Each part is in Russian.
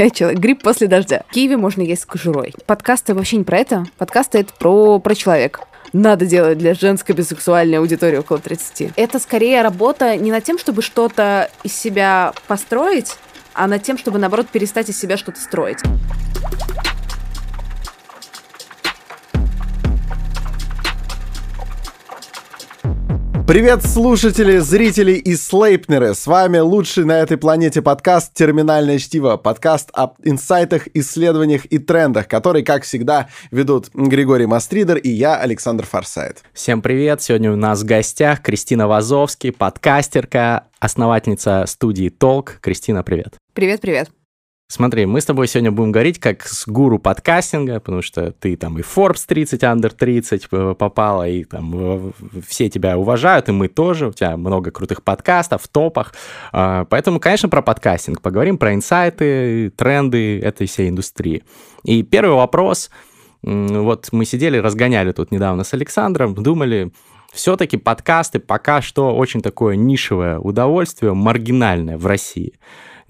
Человек, гриб после дождя. Киви можно есть с кожурой. Подкасты вообще не про это. Подкасты это про, про человека надо делать для женской бисексуальной аудитории около 30. Это скорее работа не над тем, чтобы что-то из себя построить, а над тем, чтобы, наоборот, перестать из себя что-то строить. Привет, слушатели, зрители и слейпнеры! С вами лучший на этой планете подкаст «Терминальное чтиво», подкаст об инсайтах, исследованиях и трендах, который, как всегда, ведут Григорий Мастридер и я, Александр Форсайт. Всем привет! Сегодня у нас в гостях Кристина Вазовский, подкастерка, основательница студии «Толк». Кристина, привет! Привет-привет! Смотри, мы с тобой сегодня будем говорить как с гуру подкастинга, потому что ты там и Forbes 30, Under 30 попала, и там все тебя уважают, и мы тоже, у тебя много крутых подкастов в топах. А, поэтому, конечно, про подкастинг. Поговорим про инсайты, тренды этой всей индустрии. И первый вопрос. Вот мы сидели, разгоняли тут недавно с Александром, думали, все-таки подкасты пока что очень такое нишевое удовольствие, маргинальное в России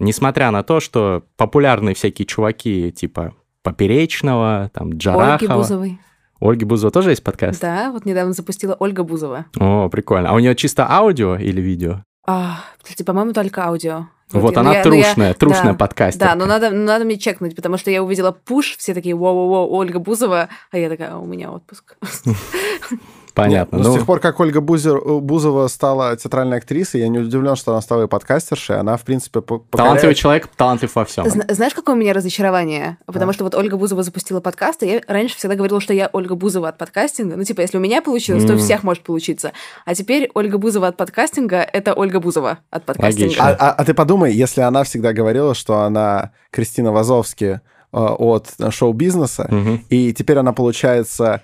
несмотря на то, что популярные всякие чуваки типа Поперечного, там, Джарахова. Ольги Бузовой. Ольги Бузова тоже есть подкаст? Да, вот недавно запустила Ольга Бузова. О, прикольно. А у нее чисто аудио или видео? А, кстати, по-моему, только аудио. Вот, вот она я, трушная, я, трушная да, подкастер. Да, но надо, надо мне чекнуть, потому что я увидела пуш, все такие, воу-воу-воу, Ольга Бузова, а я такая, «А у меня отпуск. Понятно. Ну, ну, с тех пор, как Ольга Бузер, э, Бузова стала театральной актрисой, я не удивлен, что она стала и подкастершей. Она, в принципе, покоряет... Талантливый человек, талантлив во всем. Знаешь, какое у меня разочарование? Потому а. что вот Ольга Бузова запустила подкаст, и я раньше всегда говорила, что я Ольга Бузова от подкастинга. Ну, типа, если у меня получилось, mm. то у всех может получиться. А теперь Ольга Бузова от подкастинга — это Ольга Бузова от подкастинга. А, а, а ты подумай, если она всегда говорила, что она Кристина Вазовски э, от шоу-бизнеса, угу. и теперь она, получается,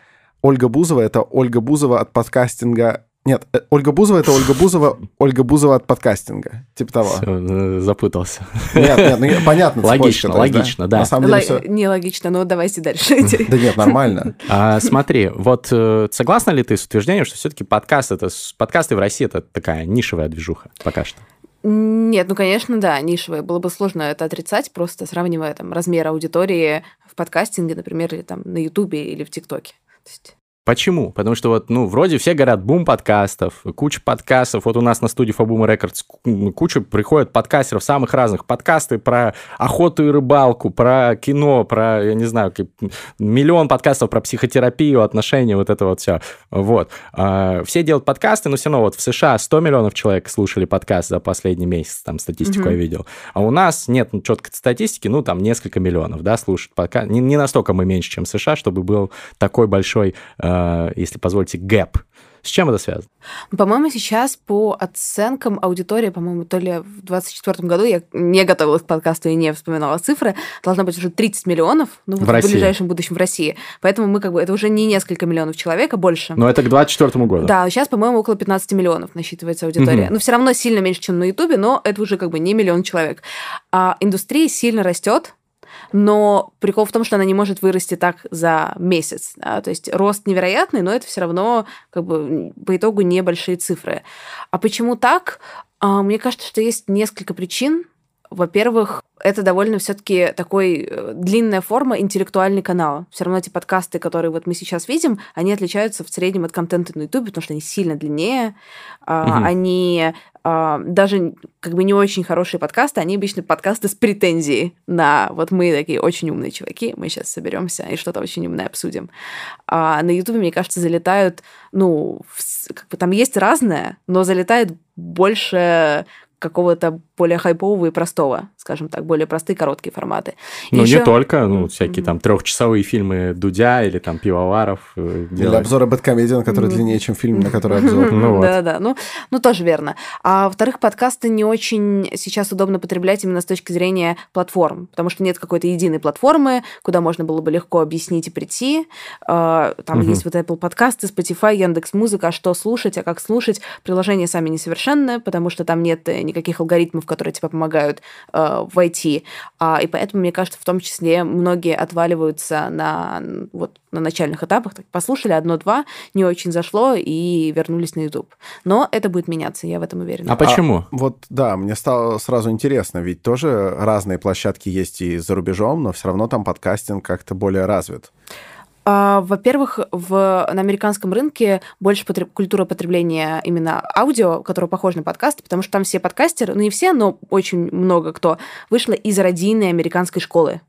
Ольга Бузова — это Ольга Бузова от подкастинга нет, э, Ольга Бузова — это Ольга Бузова, Ольга Бузова от подкастинга. Типа того. Все, э, запутался. Нет, нет, ну, понятно. Логично, есть, логично, да. На самом деле все... Нелогично, но давайте дальше. Да нет, нормально. А, смотри, вот э, согласна ли ты с утверждением, что все-таки подкаст это подкасты в России это такая нишевая движуха пока что? Нет, ну, конечно, да, нишевая. Было бы сложно это отрицать, просто сравнивая там размер аудитории в подкастинге, например, или там на Ютубе или в ТикТоке. То есть Почему? Потому что вот, ну, вроде все говорят, бум подкастов, куча подкастов. Вот у нас на студии Фабума Рекордс куча приходят подкастеров самых разных. Подкасты про охоту и рыбалку, про кино, про, я не знаю, миллион подкастов про психотерапию, отношения, вот это вот все. Вот. А, все делают подкасты, но все равно вот в США 100 миллионов человек слушали подкаст за последний месяц, там статистику mm-hmm. я видел. А у нас нет ну, четкой статистики, ну, там несколько миллионов, да, слушают подкаст. Не, не настолько мы меньше, чем США, чтобы был такой большой а, Э, если позволите, гэп. С чем это связано? По-моему, сейчас по оценкам аудитории, по-моему, то ли в 2024 году, я не готовилась к подкасту и не вспоминала цифры, должно быть уже 30 миллионов ну, в, вот в ближайшем будущем в России. Поэтому мы как бы, это уже не несколько миллионов человек, а больше. Но это к 2024 году. Да, сейчас, по-моему, около 15 миллионов насчитывается аудитория. Угу. Но все равно сильно меньше, чем на Ютубе, но это уже как бы не миллион человек. А индустрия сильно растет, но прикол в том, что она не может вырасти так за месяц. Да? То есть рост невероятный, но это все равно как бы по итогу небольшие цифры. А почему так? А, мне кажется, что есть несколько причин. Во-первых, это довольно все-таки такой э, длинная форма интеллектуальный канал. Все равно эти подкасты, которые вот мы сейчас видим, они отличаются в среднем от контента на YouTube, потому что они сильно длиннее, угу. они а, даже как бы не очень хорошие подкасты, они обычно подкасты с претензией на вот мы такие очень умные чуваки, мы сейчас соберемся и что-то очень умное обсудим. А на Ютубе, мне кажется, залетают, ну, как бы там есть разное, но залетает больше какого-то более хайпового и простого, скажем так, более простые короткие форматы. Ну, еще... не только, ну, всякие mm-hmm. там трехчасовые фильмы Дудя или там Пивоваров. Э, или делают. обзоры Бэткомедиан, который mm-hmm. длиннее, чем фильм, на который обзор. Ну, Да-да, ну, ну, тоже верно. А во-вторых, подкасты не очень сейчас удобно потреблять именно с точки зрения платформ, потому что нет какой-то единой платформы, куда можно было бы легко объяснить и прийти. А, там есть вот Apple подкасты, Spotify, Яндекс Музыка, а что слушать, а как слушать. Приложения сами несовершенны, потому что там нет никаких алгоритмов которые тебе помогают э, войти. А, и поэтому, мне кажется, в том числе многие отваливаются на, вот, на начальных этапах. Так, послушали одно-два, не очень зашло и вернулись на YouTube. Но это будет меняться, я в этом уверена. А почему? А, вот, да, мне стало сразу интересно, ведь тоже разные площадки есть и за рубежом, но все равно там подкастинг как-то более развит. А, во-первых, в, на американском рынке больше потреб, культура потребления именно аудио, которая похожа на подкасты, потому что там все подкастеры, ну не все, но очень много кто вышло из родийной американской школы.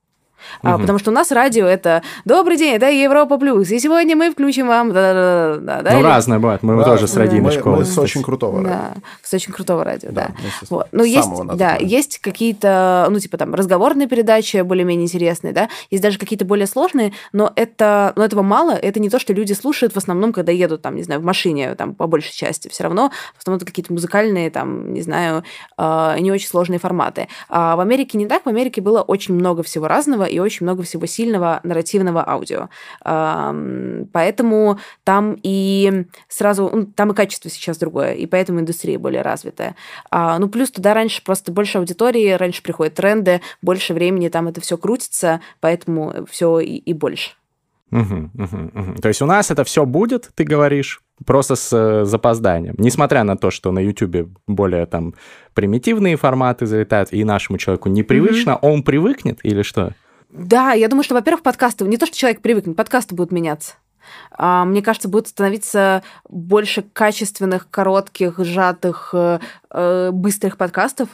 Угу. А, потому что у нас радио это «Добрый день, это Европа Плюс, и сегодня мы включим вам...» да, да, да, да, Ну, или... разное бывает, мы да, тоже с радийной да. школы. Мы, с очень крутого радио. Да, с очень крутого радио, да. да. Вот. Ну, есть, да, есть какие-то, ну, типа там разговорные передачи более-менее интересные, да, есть даже какие-то более сложные, но это, но этого мало, это не то, что люди слушают в основном, когда едут, там, не знаю, в машине, там, по большей части, все равно в основном это какие-то музыкальные, там, не знаю, э, не очень сложные форматы. А в Америке не так, в Америке было очень много всего разного и очень много всего сильного нарративного аудио. Поэтому там и сразу, ну, там и качество сейчас другое, и поэтому индустрия более развитая. А, ну, плюс туда раньше просто больше аудитории, раньше приходят тренды, больше времени там это все крутится, поэтому все и, и больше. Угу, угу, угу. То есть у нас это все будет, ты говоришь, просто с э, запозданием. Несмотря на то, что на YouTube более там примитивные форматы залетают, и нашему человеку непривычно, mm он привыкнет или что? Да, я думаю, что, во-первых, подкасты, не то, что человек привыкнет, подкасты будут меняться. А, мне кажется, будет становиться больше качественных, коротких, сжатых, э, э, быстрых подкастов.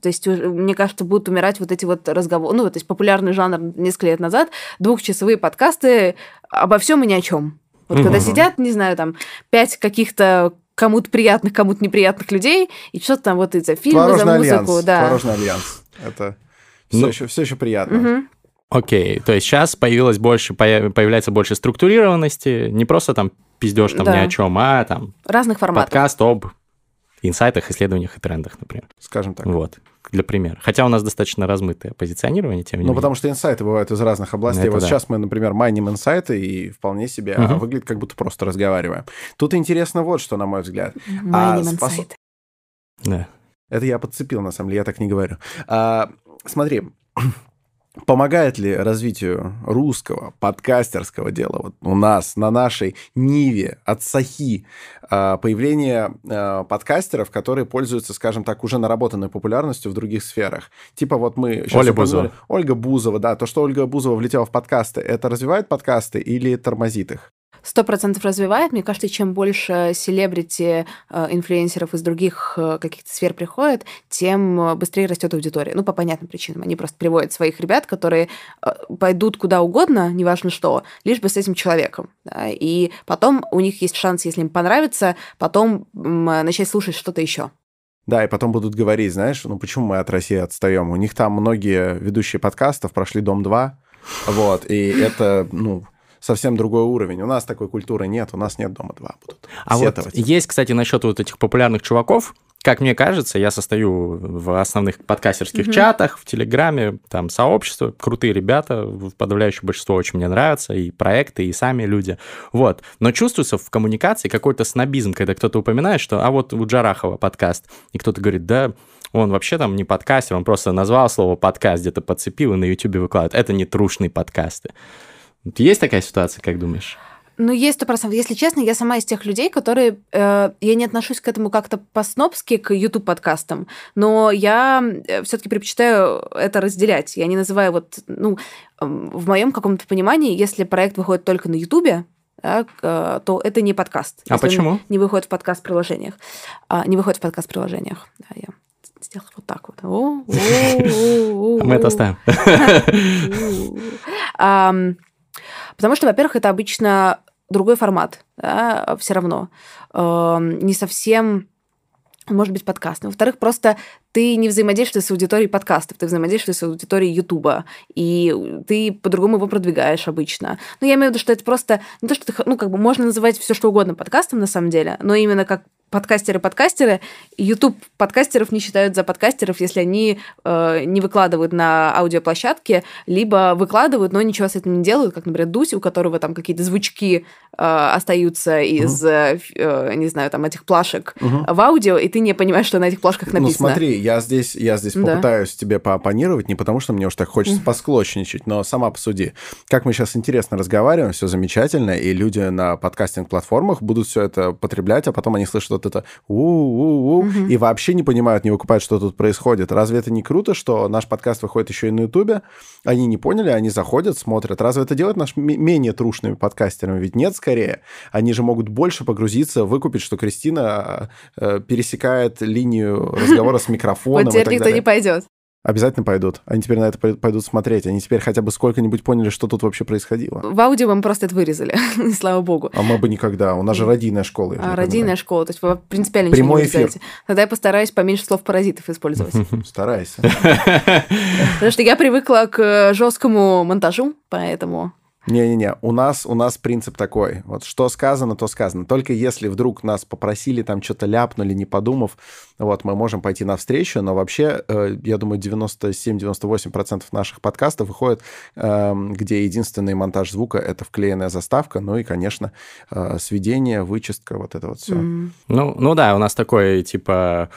То есть, мне кажется, будут умирать вот эти вот разговоры. Ну, то есть популярный жанр несколько лет назад, двухчасовые подкасты обо всем и ни о чем. Вот угу. когда сидят, не знаю, там, пять каких-то кому-то приятных, кому-то неприятных людей, и что-то там вот из-за фильма, Творожный за музыку. Альянс. Да. Творожный альянс. Это все, ну, еще, все еще приятно. Угу. Окей, то есть сейчас появилось больше, появляется больше структурированности, не просто там пиздешь там да. ни о чем, а там разных форматов. Подкаст об инсайтах, исследованиях и трендах, например. Скажем так. Вот, для примера. Хотя у нас достаточно размытое позиционирование, тем не ну, менее. Ну, потому что инсайты бывают из разных областей. Это вот да. сейчас мы, например, майним инсайты, и вполне себе угу. выглядит, как будто просто разговариваем. Тут интересно вот что, на мой взгляд. Майним а, спос... инсайты. Да. Это я подцепил, на самом деле, я так не говорю. А, смотри, Помогает ли развитию русского подкастерского дела вот у нас, на нашей Ниве, от Сахи, а, появление а, подкастеров, которые пользуются, скажем так, уже наработанной популярностью в других сферах? Типа вот мы... Оля Бузова. Ольга Бузова, да. То, что Ольга Бузова влетела в подкасты, это развивает подкасты или тормозит их? Сто процентов развивает. Мне кажется, чем больше селебрити, э, инфлюенсеров из других э, каких-то сфер приходит, тем э, быстрее растет аудитория. Ну, по понятным причинам. Они просто приводят своих ребят, которые пойдут куда угодно, неважно что, лишь бы с этим человеком. Да? И потом у них есть шанс, если им понравится, потом начать слушать что-то еще. Да, и потом будут говорить, знаешь, ну почему мы от России отстаем? У них там многие ведущие подкастов прошли Дом-2, вот, и это, ну, совсем другой уровень. У нас такой культуры нет, у нас нет дома два будут. А сетовать. вот есть, кстати, насчет вот этих популярных чуваков, как мне кажется, я состою в основных подкастерских mm-hmm. чатах, в Телеграме, там сообщество, крутые ребята, в подавляющее большинство очень мне нравятся, и проекты, и сами люди. Вот. Но чувствуется в коммуникации какой-то снобизм, когда кто-то упоминает, что а вот у Джарахова подкаст, и кто-то говорит, да, он вообще там не подкастер, он просто назвал слово подкаст, где-то подцепил и на Ютубе выкладывает. Это не трушные подкасты. Есть такая ситуация, как думаешь? Ну, есть сто процентов. Если честно, я сама из тех людей, которые... Э, я не отношусь к этому как-то по-снобски, к YouTube-подкастам, но я э, все таки предпочитаю это разделять. Я не называю вот... Ну, в моем каком-то понимании, если проект выходит только на YouTube, э, то это не подкаст. А почему? Не выходит в подкаст-приложениях. А, не выходит в подкаст-приложениях. Да, я сделала вот так вот. Мы это оставим. Потому что, во-первых, это обычно другой формат, да, все равно. Не совсем может быть подкаст. Во-вторых, просто ты не взаимодействуешь с аудиторией подкастов, ты взаимодействуешь с аудиторией Ютуба, и ты по-другому его продвигаешь обычно. Ну, я имею в виду, что это просто не то, что ты, ну, как бы можно называть все что угодно подкастом на самом деле, но именно как подкастеры-подкастеры, YouTube подкастеров не считают за подкастеров, если они э, не выкладывают на аудиоплощадке, либо выкладывают, но ничего с этим не делают, как, например, Дуси, у которого там какие-то звучки э, остаются из, uh-huh. э, не знаю, там этих плашек uh-huh. в аудио, и ты не понимаешь, что на этих плашках ну, написано. Ну смотри, я здесь, я здесь да. попытаюсь тебе поопонировать, не потому что мне уж так хочется посклочничать, но сама посуди. Как мы сейчас интересно разговариваем, все замечательно, и люди на подкастинг-платформах будут все это потреблять, а потом они слышат вот это у-у-у, угу. и вообще не понимают, не выкупают, что тут происходит. Разве это не круто, что наш подкаст выходит еще и на Ютубе? Они не поняли, они заходят, смотрят. Разве это делает нас менее трушными подкастерами? Ведь нет, скорее. Они же могут больше погрузиться, выкупить, что Кристина э, пересекает линию разговора с микрофоном. Вот теперь никто не пойдет. Обязательно пойдут. Они теперь на это пойдут смотреть. Они теперь хотя бы сколько-нибудь поняли, что тут вообще происходило. В аудио мы просто это вырезали, слава богу. А мы бы никогда. У нас же радийная школа. А, радийная школа. То есть вы принципиально Прямой ничего не эфир. Тогда я постараюсь поменьше слов паразитов использовать. Старайся. Потому что я привыкла к жесткому монтажу, поэтому не-не-не, у нас, у нас принцип такой. Вот что сказано, то сказано. Только если вдруг нас попросили, там что-то ляпнули, не подумав, вот, мы можем пойти навстречу, но вообще, э, я думаю, 97-98% наших подкастов выходит, э, где единственный монтаж звука — это вклеенная заставка, ну и, конечно, э, сведение, вычистка, вот это вот все. Mm. Ну, ну да, у нас такой, типа,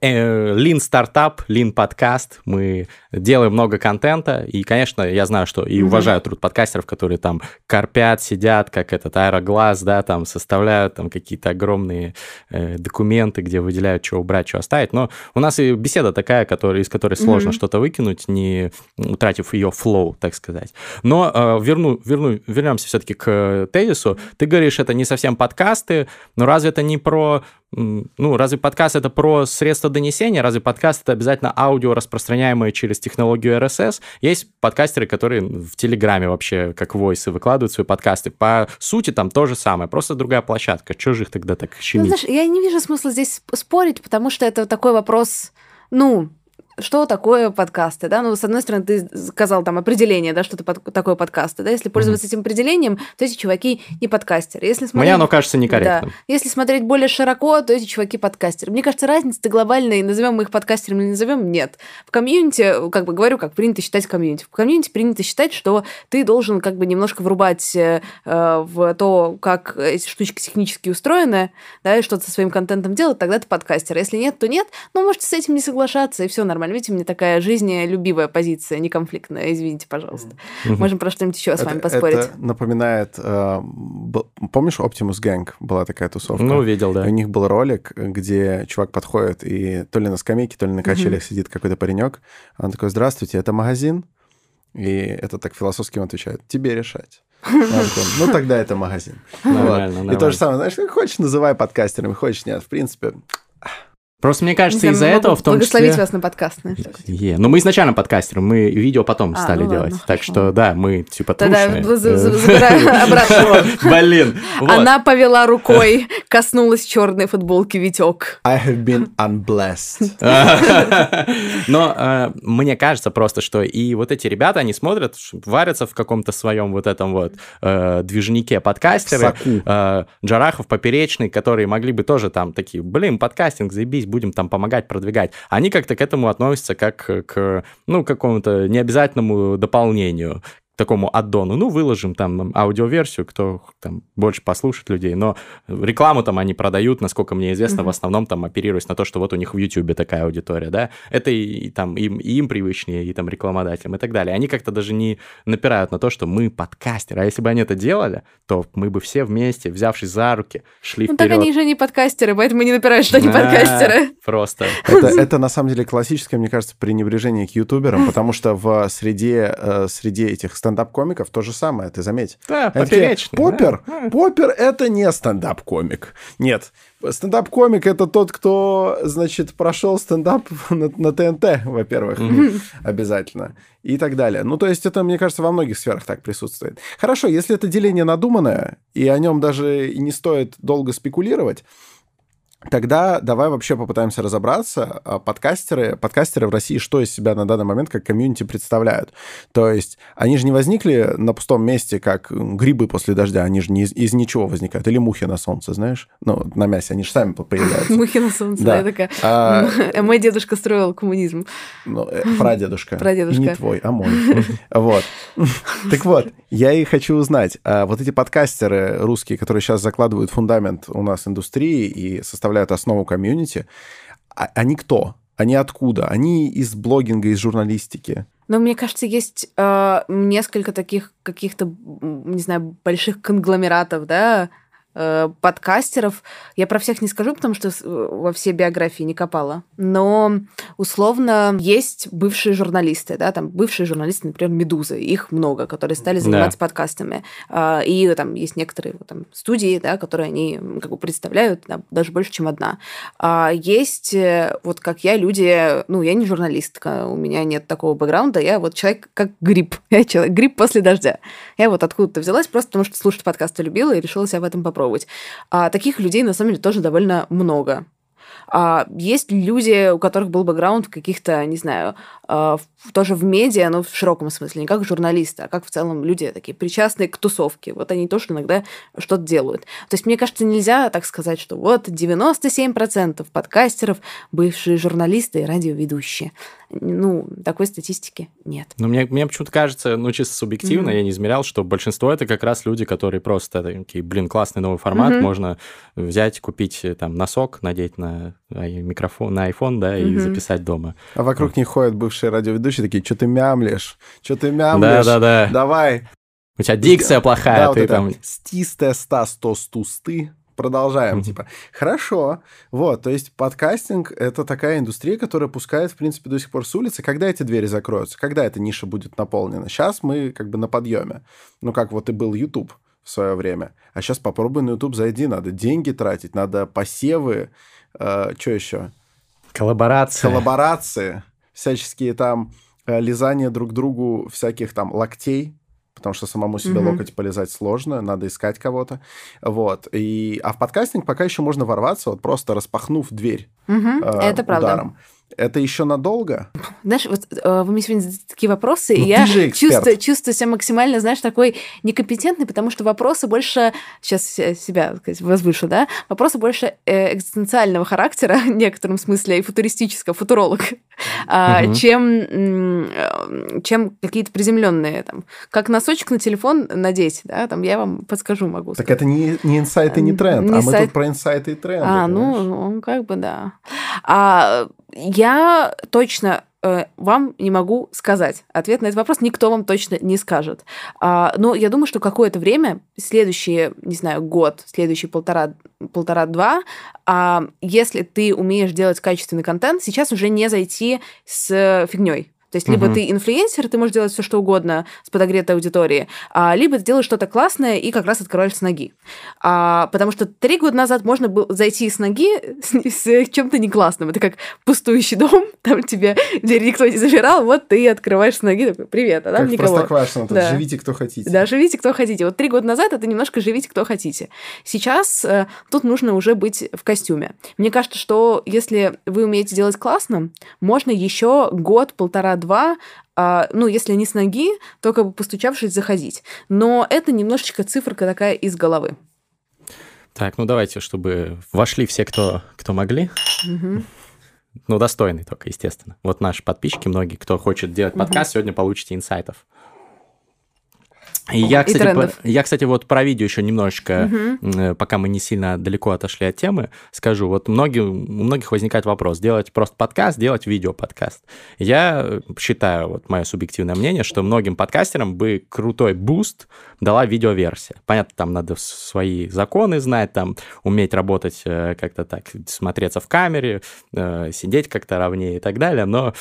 э, lean стартап, lean подкаст, мы делаем много контента, и, конечно, я знаю, что и уважаю труд подкастеров, которые там корпят, сидят, как этот аэроглаз, да, там составляют там какие-то огромные э, документы, где выделяют, что убрать, что оставить. Но у нас и беседа такая, которая, из которой сложно mm-hmm. что-то выкинуть, не утратив ее флоу, так сказать. Но э, верну, верну, вернемся все-таки к тезису. Ты говоришь, это не совсем подкасты, но разве это не про ну, разве подкаст это про средства донесения? Разве подкаст это обязательно аудио, распространяемое через технологию RSS? Есть подкастеры, которые в Телеграме вообще как войсы выкладывают свои подкасты. По сути, там то же самое, просто другая площадка. Чего же их тогда так щемить? Ну, знаешь, я не вижу смысла здесь спорить, потому что это такой вопрос, ну, что такое подкасты, да? Ну, с одной стороны, ты сказал там определение, да, что под, такое подкасты, да? Если пользоваться mm-hmm. этим определением, то эти чуваки не подкастеры. Если смотреть, Мне оно кажется некорректным. Да. Если смотреть более широко, то эти чуваки подкастеры. Мне кажется, разницы-то глобальной, назовем мы их подкастерами или не назовем, нет. В комьюнити, как бы говорю, как принято считать комьюнити. В комьюнити принято считать, что ты должен как бы немножко врубать э, в то, как эти штучки технически устроены, да, и что-то со своим контентом делать, тогда ты подкастер. Если нет, то нет. Ну, можете с этим не соглашаться, и все нормально нормально. Видите, мне такая жизнелюбивая позиция, не конфликтная. Извините, пожалуйста. Можем про что-нибудь еще с вами поспорить. Это напоминает... Э, помнишь, Optimus Gang была такая тусовка? Ну, видел, да. У них был ролик, где чувак подходит и то ли на скамейке, то ли на качелях сидит какой-то паренек. Он такой, здравствуйте, это магазин? И это так философски отвечает, тебе решать. Ну, тогда это магазин. И то же самое, знаешь, хочешь, называй подкастерами, хочешь, нет. В принципе, Просто мне кажется, из-за этого в том благословить числе... вас на подкаст. Yeah. Ну, мы изначально подкастеры, мы видео потом а, стали ну делать. Ладно, так хорошо. что, да, мы типа Тогда забираем обратно. Блин. Она повела рукой, коснулась черной футболки Витек. I have been unblessed. Но э, мне кажется просто, что и вот эти ребята, они смотрят, варятся в каком-то своем вот этом вот э, движнике подкастеры. Э, Джарахов, Поперечный, которые могли бы тоже там такие, блин, подкастинг, заебись, здесь будем там помогать, продвигать. Они как-то к этому относятся как к, ну, какому-то необязательному дополнению такому аддону. Ну, выложим там аудиоверсию, кто там больше послушает людей. Но рекламу там они продают, насколько мне известно, mm-hmm. в основном там оперируясь на то, что вот у них в YouTube такая аудитория, да. Это и, и там им, и им привычнее, и там рекламодателям и так далее. Они как-то даже не напирают на то, что мы подкастеры. А если бы они это делали, то мы бы все вместе, взявшись за руки, шли ну, вперед. так они же не подкастеры, поэтому не напирают, что они подкастеры. Просто. Это, на самом деле классическое, мне кажется, пренебрежение к ютуберам, потому что в среде, э, среде этих стендап-комиков то же самое, ты заметь. Да, поперечный. Поппер, да. Поппер — это не стендап-комик. Нет, стендап-комик — это тот, кто, значит, прошел стендап на, на ТНТ, во-первых, mm-hmm. обязательно, и так далее. Ну, то есть это, мне кажется, во многих сферах так присутствует. Хорошо, если это деление надуманное, и о нем даже не стоит долго спекулировать, Тогда давай вообще попытаемся разобраться, а, подкастеры, подкастеры в России что из себя на данный момент как комьюнити представляют. То есть они же не возникли на пустом месте, как грибы после дождя, они же не из, из ничего возникают. Или мухи на солнце, знаешь? Ну, на мясе, они же сами появляются. Мухи на солнце, да, такая. А, мой дедушка строил коммунизм. Ну, э, прадедушка. Прадедушка. Не твой, а мой. Вот. Так вот, я и хочу узнать, а вот эти подкастеры русские, которые сейчас закладывают фундамент у нас индустрии и составляют основу комьюнити, а, они кто? Они откуда? Они из блогинга, из журналистики. Но мне кажется, есть э, несколько таких каких-то, не знаю, больших конгломератов, да, подкастеров. Я про всех не скажу, потому что во все биографии не копала. Но условно есть бывшие журналисты, да, там бывшие журналисты, например, Медузы, их много, которые стали заниматься да. подкастами. А, и там есть некоторые там, студии, да, которые они как бы представляют, да, даже больше, чем одна. А есть э, вот как я, люди, ну, я не журналистка, у меня нет такого бэкграунда, я вот человек как гриб. Я человек, гриб после дождя. Я вот откуда-то взялась просто потому, что слушать подкасты любила и решила себя в этом попробовать попробовать. А таких людей, на самом деле, тоже довольно много. А есть люди, у которых был бэкграунд каких-то, не знаю, а, тоже в медиа, но в широком смысле, не как журналисты, а как в целом люди такие причастные к тусовке. Вот они тоже иногда что-то делают. То есть, мне кажется, нельзя так сказать, что вот 97% подкастеров бывшие журналисты и радиоведущие. Ну, такой статистики нет. Но мне, мне почему-то кажется, ну, чисто субъективно, mm-hmm. я не измерял, что большинство это как раз люди, которые просто такие, блин, классный новый формат, mm-hmm. можно взять, купить э, там носок, надеть на микрофон, на iPhone, да, и записать дома. А вокруг вот. них ходят бывшие радиоведущие такие, что ты мямлишь, что ты мямлишь, да-да-да. давай. У тебя дикция плохая, да, ты вот там... Стистая ста, сто, стусты, продолжаем, mm-hmm. типа, хорошо, вот, то есть подкастинг — это такая индустрия, которая пускает, в принципе, до сих пор с улицы. Когда эти двери закроются? Когда эта ниша будет наполнена? Сейчас мы как бы на подъеме. Ну, как вот и был YouTube в свое время. А сейчас попробуй на YouTube зайди, надо деньги тратить, надо посевы, э, что еще? Коллаборации. Коллаборации, всяческие там э, лизания друг другу всяких там локтей, потому что самому себе mm-hmm. локоть полезать сложно, надо искать кого-то. Вот. И, а в подкастинг пока еще можно ворваться, вот просто распахнув дверь mm-hmm. э, Это правда. Это еще надолго? Знаешь, вот э, вы мне сегодня такие вопросы, ну, и я чувствую, чувствую себя максимально, знаешь, такой некомпетентный, потому что вопросы больше, сейчас себя сказать, возвышу, да, вопросы больше э, экзистенциального характера в некотором смысле и футуристического, футуролог, угу. чем, э, чем какие-то приземленные, там, как носочек на телефон надеть, да, там я вам подскажу могу. Так это не, не инсайт и не тренд, не а мы сайт... тут про инсайты и тренды. А, ну, ну, как бы да. А я точно э, вам не могу сказать. Ответ на этот вопрос никто вам точно не скажет. А, но я думаю, что какое-то время, следующий, не знаю, год, следующий полтора, полтора-два, а, если ты умеешь делать качественный контент, сейчас уже не зайти с фигней. То есть, либо угу. ты инфлюенсер, ты можешь делать все, что угодно с подогретой аудиторией, а, либо ты делаешь что-то классное и как раз открываешь с ноги. А, потому что три года назад можно было зайти с ноги с, с чем-то не классным. Это как пустующий дом, там тебе дверь никто не запирал, вот ты открываешь с ноги, такой, привет, а там как никого. Простоквашино, да. живите кто хотите. Да, живите кто хотите. Вот три года назад это немножко живите кто хотите. Сейчас э, тут нужно уже быть в костюме. Мне кажется, что если вы умеете делать классно, можно еще год, полтора, два, а, ну, если не с ноги, то как бы постучавшись заходить. Но это немножечко циферка такая из головы. Так, ну давайте, чтобы вошли все, кто, кто могли. Угу. Ну, достойный только, естественно. Вот наши подписчики, многие, кто хочет делать угу. подкаст, сегодня получите инсайтов. И я, кстати, по, я, кстати, вот про видео еще немножечко, угу. пока мы не сильно далеко отошли от темы, скажу. Вот многие, у многих возникает вопрос, делать просто подкаст, делать видео-подкаст. Я считаю, вот мое субъективное мнение, что многим подкастерам бы крутой буст дала видеоверсия. Понятно, там надо свои законы знать, там уметь работать э, как-то так, смотреться в камере, э, сидеть как-то ровнее и так далее, но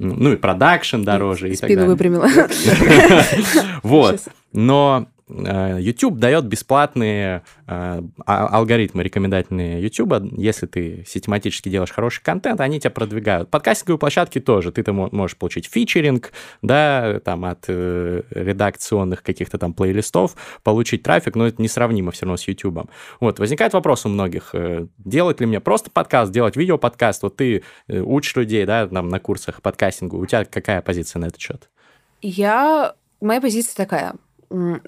ну и продакшн дороже и, и так далее. Спину выпрямила. Вот. Но YouTube дает бесплатные э, а, алгоритмы рекомендательные YouTube. Если ты систематически делаешь хороший контент, они тебя продвигают. Подкастинговые площадки тоже. Ты там можешь получить фичеринг, да, там от э, редакционных каких-то там плейлистов, получить трафик, но это несравнимо все равно с YouTube. Вот, возникает вопрос у многих, делать ли мне просто подкаст, делать видео-подкаст? Вот ты учишь людей, да, там на курсах подкастингу. У тебя какая позиция на этот счет? Я... Моя позиция такая –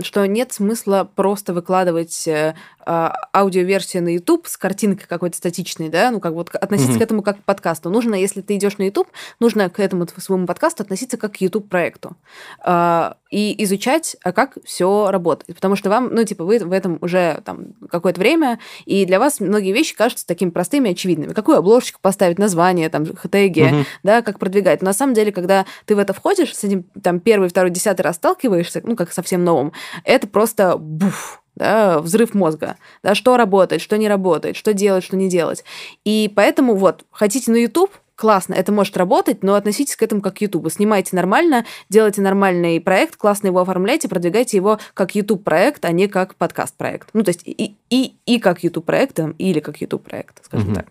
что нет смысла просто выкладывать э, аудиоверсия на YouTube с картинкой какой-то статичной, да, ну как вот относиться mm-hmm. к этому как к подкасту. Нужно, если ты идешь на YouTube, нужно к этому своему подкасту относиться как к YouTube проекту а, и изучать, а как все работает, потому что вам, ну типа вы в этом уже там какое-то время, и для вас многие вещи кажутся такими простыми, очевидными. Какую обложечку поставить, название, там хэтэги, mm-hmm. да, как продвигать. Но на самом деле, когда ты в это входишь, с этим там первый, второй, десятый раз сталкиваешься, ну как совсем новым, это просто буф, да, взрыв мозга, да, что работает, что не работает, что делать, что не делать. И поэтому вот, хотите на YouTube, классно, это может работать, но относитесь к этому как к YouTube. Снимайте нормально, делайте нормальный проект, классно его оформляйте, продвигайте его как YouTube-проект, а не как подкаст-проект. Ну, то есть и, и, и как YouTube-проект, или как YouTube-проект, скажем угу. так.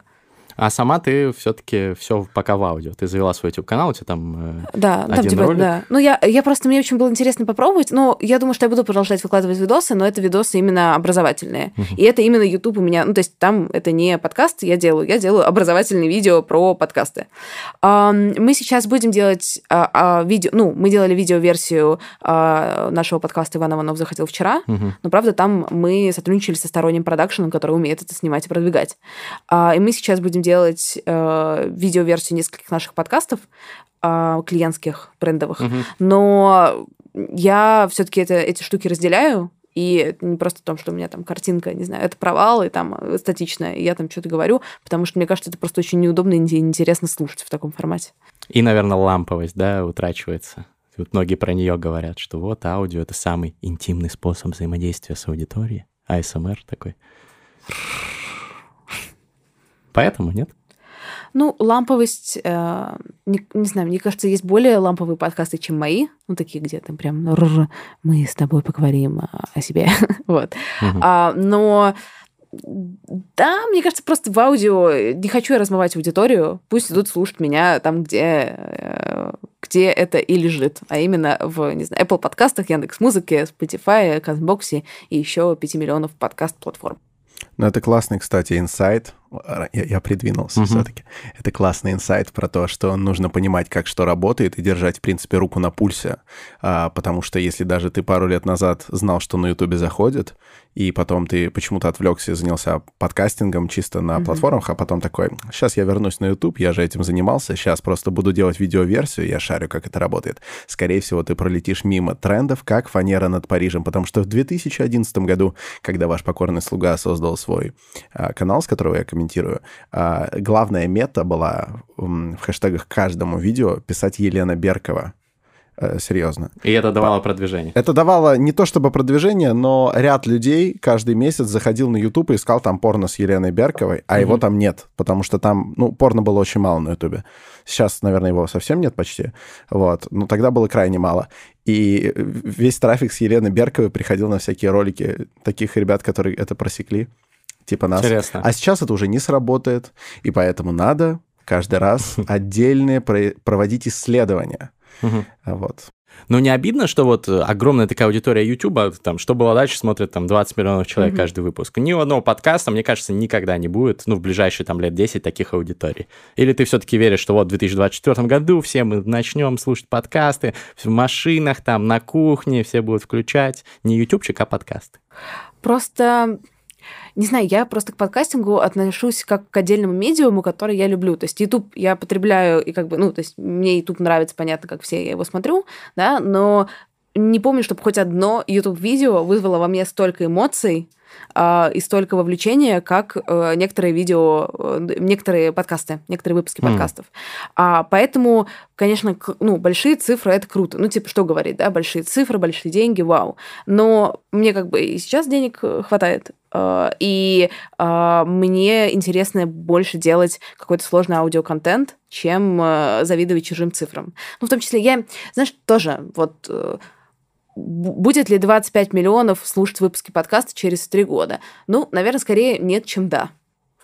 А сама ты все-таки все пока в аудио. Ты завела свой YouTube канал, у тебя там э, да, один там, типа, ролик. Да. Ну, я, я просто, мне очень было интересно попробовать. Но я думаю, что я буду продолжать выкладывать видосы, но это видосы именно образовательные. Uh-huh. И это именно YouTube у меня. Ну, то есть там это не подкаст я делаю, я делаю образовательные видео про подкасты. Мы сейчас будем делать а, а, видео, ну, мы делали видео-версию а, нашего подкаста «Иван Иванов захотел вчера», uh-huh. но, правда, там мы сотрудничали со сторонним продакшеном, который умеет это снимать и продвигать. И мы сейчас будем будем делать э, видеоверсию нескольких наших подкастов э, клиентских, брендовых. Угу. Но я все-таки это, эти штуки разделяю, и это не просто в том, что у меня там картинка, не знаю, это провал, и там статичная, и я там что-то говорю, потому что мне кажется, это просто очень неудобно и неинтересно слушать в таком формате. И, наверное, ламповость, да, утрачивается. Вот многие про нее говорят, что вот аудио — это самый интимный способ взаимодействия с аудиторией. АСМР такой. Поэтому нет? Ну, ламповость, э, не, не знаю, мне кажется, есть более ламповые подкасты, чем мои, ну, такие, где там прям мы с тобой поговорим о себе, вот. Угу. А, но да, мне кажется, просто в аудио не хочу я размывать аудиторию, пусть идут слушать меня там, где, э, где это и лежит, а именно в, не знаю, Apple подкастах, Яндекс Музыке, Spotify, Казбоксе и еще 5 миллионов подкаст-платформ. Ну, это классный, кстати, инсайт. Я, я придвинулся uh-huh. все-таки. Это классный инсайт про то, что нужно понимать, как что работает, и держать, в принципе, руку на пульсе. А, потому что если даже ты пару лет назад знал, что на Ютубе заходит, и потом ты почему-то отвлекся и занялся подкастингом чисто на mm-hmm. платформах, а потом такой, сейчас я вернусь на YouTube, я же этим занимался, сейчас просто буду делать видеоверсию, я шарю, как это работает. Скорее всего, ты пролетишь мимо трендов, как фанера над Парижем, потому что в 2011 году, когда ваш покорный слуга создал свой а, канал, с которого я комментирую, а, главная мета была в хэштегах каждому видео писать Елена Беркова. Э, серьезно. И это давало продвижение? Это давало не то чтобы продвижение, но ряд людей каждый месяц заходил на YouTube и искал там порно с Еленой Берковой, а mm его там нет, потому что там, ну, порно было очень мало на YouTube. Сейчас, наверное, его совсем нет почти, вот, но тогда было крайне мало. И весь трафик с Еленой Берковой приходил на всякие ролики таких ребят, которые это просекли, типа нас. Интересно. А сейчас это уже не сработает, и поэтому надо каждый раз отдельные проводить исследования Угу. Вот. Но не обидно, что вот огромная такая аудитория YouTube, там, что было дальше, смотрят там 20 миллионов человек mm каждый выпуск. Ни у одного подкаста, мне кажется, никогда не будет, ну, в ближайшие там лет 10 таких аудиторий. Или ты все-таки веришь, что вот в 2024 году все мы начнем слушать подкасты в машинах, там, на кухне, все будут включать не ютубчик, а подкасты? Просто не знаю, я просто к подкастингу отношусь как к отдельному медиуму, который я люблю. То есть YouTube я потребляю, и как бы, ну, то есть мне YouTube нравится, понятно, как все, я его смотрю, да, но не помню, чтобы хоть одно YouTube-видео вызвало во мне столько эмоций, и столько вовлечения, как э, некоторые видео, э, некоторые подкасты, некоторые выпуски mm. подкастов. А, поэтому, конечно, ну, большие цифры это круто. Ну, типа, что говорить, да, большие цифры, большие деньги, вау. Но мне как бы и сейчас денег э, хватает. И мне интересно больше делать какой-то сложный аудиоконтент, чем завидовать чужим цифрам. Ну, в том числе я, знаешь, тоже вот Будет ли 25 миллионов слушать выпуски подкаста через три года? Ну, наверное, скорее нет, чем да.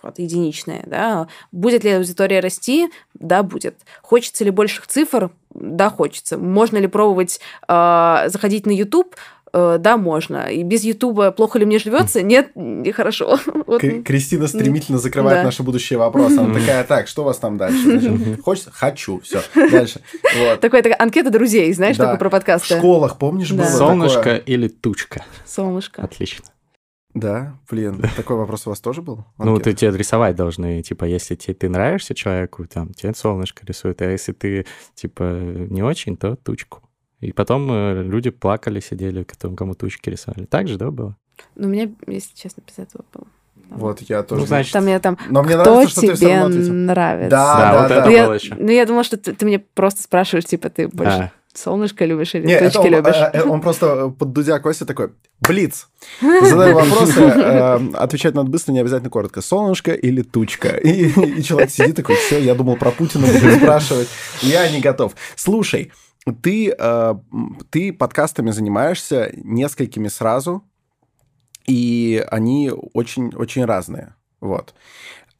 Вот, единичная, да. Будет ли аудитория расти? Да, будет. Хочется ли больших цифр? Да, хочется. Можно ли пробовать э, заходить на YouTube? Э, да, можно. И без Ютуба плохо ли мне живется? Нет, нехорошо. Вот. Кристина стремительно закрывает да. наши будущие вопросы. Она такая, так, что у вас там дальше? Значит, хочется? Хочу. Все. Дальше. Вот. Такая, такая анкета друзей, знаешь, да. такой про подкасты. В школах, помнишь, да. было Солнышко такое? или тучка? Солнышко. Отлично. Да, блин, такой вопрос у вас тоже был? Ну, ты тебе рисовать должны, типа, если тебе, ты нравишься человеку, там, тебе солнышко рисует, а если ты, типа, не очень, то тучку. И потом э, люди плакали, сидели, кому, кому тучки рисовали. Так же, да, было? Ну, у меня, если честно, без этого было. Вот, я тоже. Ну, значит, Там я там, Но мне кто нравится, что ты тебе равно ответил. нравится? Да, Да, да, вот да. это Ну, я, было еще. ну, я думала, что ты, ты мне просто спрашиваешь, типа, ты больше А. солнышко любишь или Не, это тучки он, любишь? э, э, он просто под Дудя Костя такой, блиц. Задаю вопросы, э, отвечать надо быстро, не обязательно коротко. Солнышко или тучка? И, и человек сидит такой, все, я думал про Путина буду спрашивать. Я не готов. Слушай, ты, э, ты подкастами занимаешься несколькими сразу, и они очень-очень разные. Вот.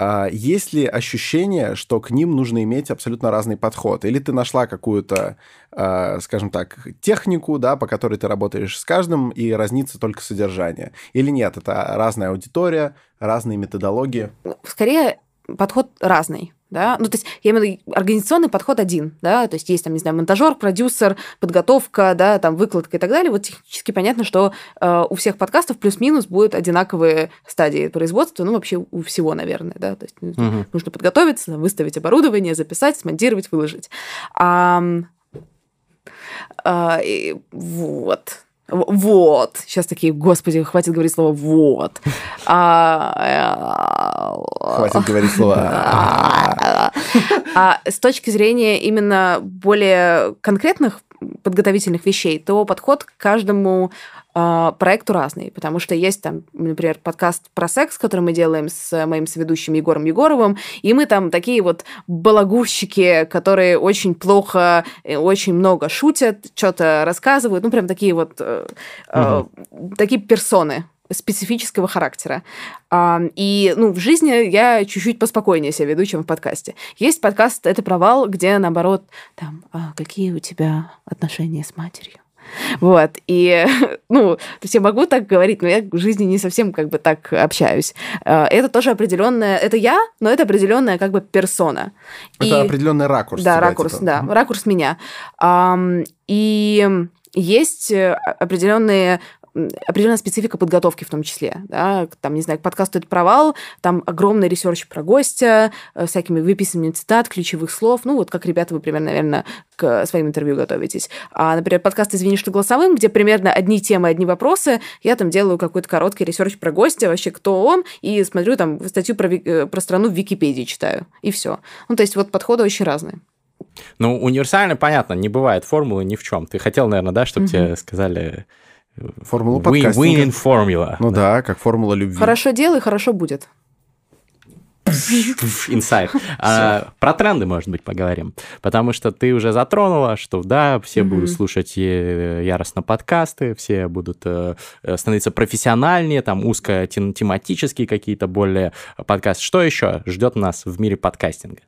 А есть ли ощущение, что к ним нужно иметь абсолютно разный подход? Или ты нашла какую-то, а, скажем так, технику, да, по которой ты работаешь с каждым, и разнится только содержание? Или нет, это разная аудитория, разные методологии? Скорее, подход разный. Да? Ну, то есть, я имею в виду, организационный подход один, да, то есть есть там, не знаю, монтажер, продюсер, подготовка, да, там, выкладка и так далее. Вот технически понятно, что э, у всех подкастов плюс-минус будут одинаковые стадии производства, ну, вообще у всего, наверное, да, то есть Мгм. нужно подготовиться, выставить оборудование, записать, смонтировать, выложить. А, а, и вот. Вот. Сейчас такие, господи, хватит говорить слово «вот». А, Хватит говорить слово. а с точки зрения именно более конкретных подготовительных вещей, то подход к каждому а, проекту разный, потому что есть там, например, подкаст про секс, который мы делаем с моим соведущим Егором Егоровым, и мы там такие вот балагурщики, которые очень плохо, э, очень много шутят, что-то рассказывают, ну прям такие вот э, такие персоны специфического характера. А, И, ну, в жизни я чуть-чуть поспокойнее себя веду, чем в подкасте. Есть подкаст «Это провал», где, наоборот, там, «А какие у тебя отношения с матерью? Вот, и, ну, то есть я могу так говорить, но я в жизни не совсем как бы так общаюсь. А, Это тоже определенная, это я, но это определенная как бы персона. Это И- определенный ракурс. да, тебя, ракурс, типа. да, ракурс меня. И есть э, определенные определенная специфика подготовки в том числе. Да? Там, не знаю, к подкасту «Это провал», там огромный ресерч про гостя, э, всякими выписанными цитат, ключевых слов. Ну, вот как ребята вы примерно, наверное, к своим интервью готовитесь. А, например, подкаст «Извини, что голосовым», где примерно одни темы, одни вопросы, я там делаю какой-то короткий ресерч про гостя, вообще кто он, и смотрю там статью про, э, про страну в Википедии читаю, и все. Ну, то есть вот подходы очень разные. Ну, универсально понятно, не бывает формулы ни в чем. Ты хотел, наверное, да, чтобы Мгм. тебе сказали Формула win, подкастинга. winning formula. Ну да, как формула любви. Хорошо делай, хорошо будет. Инсайт. А, Про тренды, может быть, поговорим. Потому что ты уже затронула, что да, все Мгм. будут слушать э, яростно подкасты, все будут э, э, становиться профессиональнее, там узко тем- тематические какие-то более подкасты. Что еще ждет нас в мире подкастинга?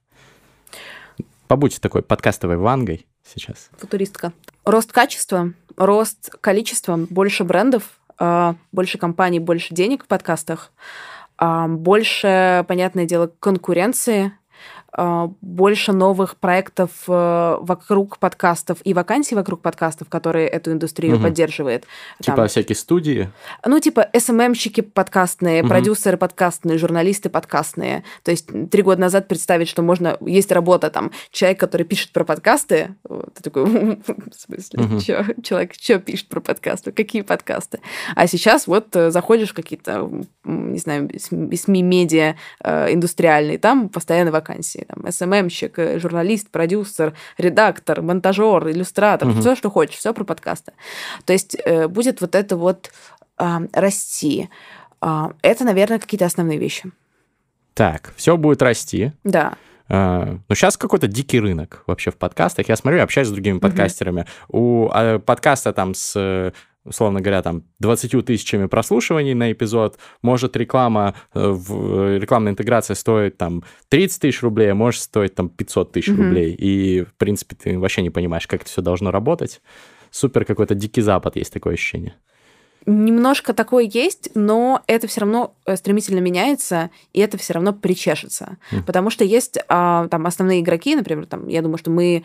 Побудьте такой подкастовой вангой сейчас. Футуристка. Рост качества, рост количества, больше брендов, а, больше компаний, больше денег в подкастах, а, больше, понятное дело, конкуренции, больше новых проектов э, вокруг подкастов и вакансий вокруг подкастов, которые эту индустрию Мгм. поддерживает. Типа Там, всякие студии. Ну, типа СММщики подкастные, Мгм. продюсеры подкастные, журналисты подкастные. То есть три года назад представить, что можно... Есть работа, там, человек, который пишет про подкасты. Ты такой, в смысле, Мгм. чё? человек что пишет про подкасты? Какие подкасты? А сейчас вот э, заходишь в какие-то, не знаю, СМИ, СМИ, медиа э, индустриальные, там постоянно вакансии. Там СММщик, э, журналист, продюсер, редактор, монтажер, иллюстратор, Мгм. все, что хочешь, все про подкасты. То есть э, будет вот это вот а, расти. А, это, наверное, какие-то основные вещи. Так, все будет расти. Да. А, Ну, сейчас какой-то дикий рынок вообще в подкастах. Я смотрю, общаюсь с другими подкастерами. У а, подкаста там с, э, условно говоря, там 20 тысячами прослушиваний на эпизод, может реклама, э, в- рекламная интеграция стоит там 30 тысяч рублей, а может стоить там 500 тысяч Мгм. рублей. И, в принципе, ты вообще не понимаешь, как это все должно работать. Супер какой-то дикий запад, есть такое ощущение. Немножко такое есть, но это все равно э, стремительно меняется, и это все равно причешется. Mm. Потому что есть а, там основные игроки, например, там, я думаю, что мы,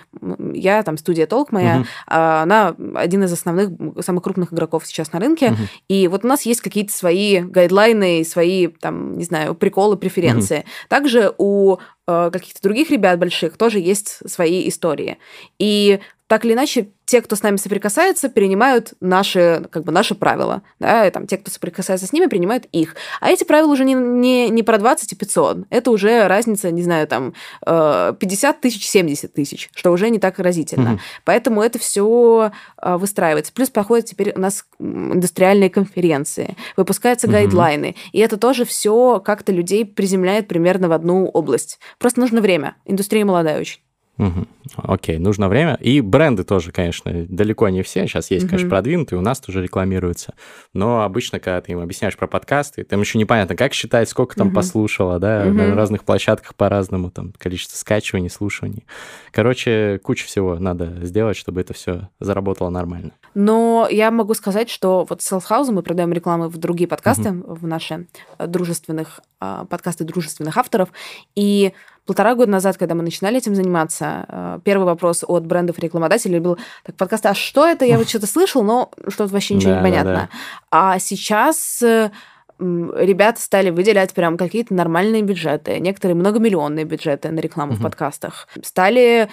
я, там, студия Толк моя, mm-hmm. а, она один из основных, самых крупных игроков сейчас на рынке, mm-hmm. и вот у нас есть какие-то свои гайдлайны, свои, там, не знаю, приколы, преференции. Mm-hmm. Также у каких-то других ребят больших тоже есть свои истории. И так или иначе, те, кто с нами соприкасается, перенимают наши, как бы, наши правила. Да? И, там, те, кто соприкасается с ними, принимают их. А эти правила уже не, не, не про 20 и 500. Это уже разница, не знаю, там, 50 э, тысяч, 70 тысяч, что уже не так разительно. Mm-hmm. Поэтому это все э, выстраивается. Плюс проходят теперь у нас индустриальные конференции, выпускаются mm-hmm. гайдлайны. И это тоже все как-то людей приземляет примерно в одну область. Просто нужно время. Индустрия молодая очень. Угу. Окей, нужно время. И бренды тоже, конечно, далеко не все. Сейчас есть, угу. конечно, продвинутые, у нас тоже рекламируются. Но обычно, когда ты им объясняешь про подкасты, там еще непонятно, как считать, сколько там угу. послушала, да, угу. на разных площадках по-разному, там количество скачиваний, слушаний. Короче, куча всего надо сделать, чтобы это все заработало нормально. Но я могу сказать, что вот с Селфхауза мы продаем рекламу в другие подкасты, угу. в наши дружественных а, подкасты дружественных авторов, и полтора года назад, когда мы начинали этим заниматься, э, первый вопрос от брендов рекламодателей был, так, подкаст, а что это? Я вот что-то слышал, но что-то вообще ничего да, не понятно. Да, да. А сейчас э, ребята стали выделять прям какие-то нормальные бюджеты, некоторые многомиллионные бюджеты на рекламу uh-huh. в подкастах. Стали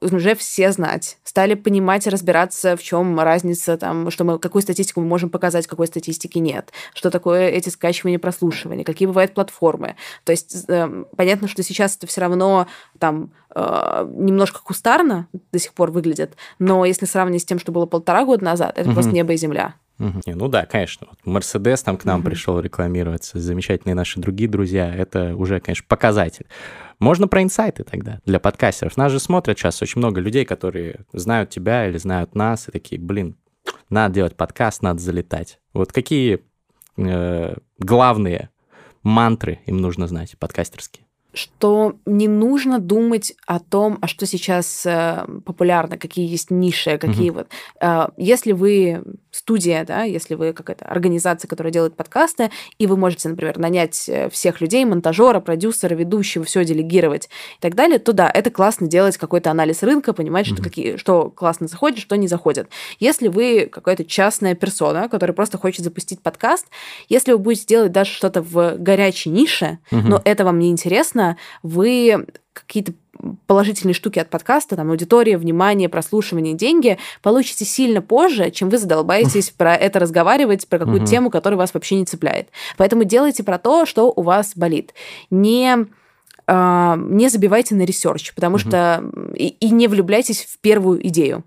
уже все знать, стали понимать и разбираться, в чем разница, там, что мы, какую статистику мы можем показать, какой статистики нет, что такое эти скачивания, прослушивания, какие бывают платформы. То есть э, понятно, что сейчас это все равно там э, немножко кустарно до сих пор выглядит, но если сравнить с тем, что было полтора года назад, это uh-huh. просто небо и земля. Угу. Не, ну да, конечно. Мерседес там к нам угу. пришел рекламироваться, замечательные наши другие друзья. Это уже, конечно, показатель. Можно про инсайты тогда для подкастеров. Нас же смотрят сейчас очень много людей, которые знают тебя или знают нас, и такие, блин, надо делать подкаст, надо залетать. Вот какие э, главные мантры им нужно знать, подкастерские? Что не нужно думать о том, а что сейчас э, популярно, какие есть ниши, какие mm-hmm. вот. Э, если вы студия, да, если вы какая-то организация, которая делает подкасты, и вы можете, например, нанять э, всех людей, монтажера, продюсера, ведущего, все делегировать и так далее, то да, это классно делать какой-то анализ рынка, понимать, mm-hmm. что, какие, что классно заходит, что не заходит. Если вы какая-то частная персона, которая просто хочет запустить подкаст, если вы будете делать даже что-то в горячей нише, mm-hmm. но это вам не интересно, вы какие-то положительные штуки от подкаста, там, аудитория, внимание, прослушивание, деньги, получите сильно позже, чем вы задолбаетесь про это разговаривать, про какую-то тему, которая вас вообще не цепляет. Поэтому делайте про то, что у вас болит. Не а, не забивайте на ресерч, потому что и, и не влюбляйтесь в первую идею.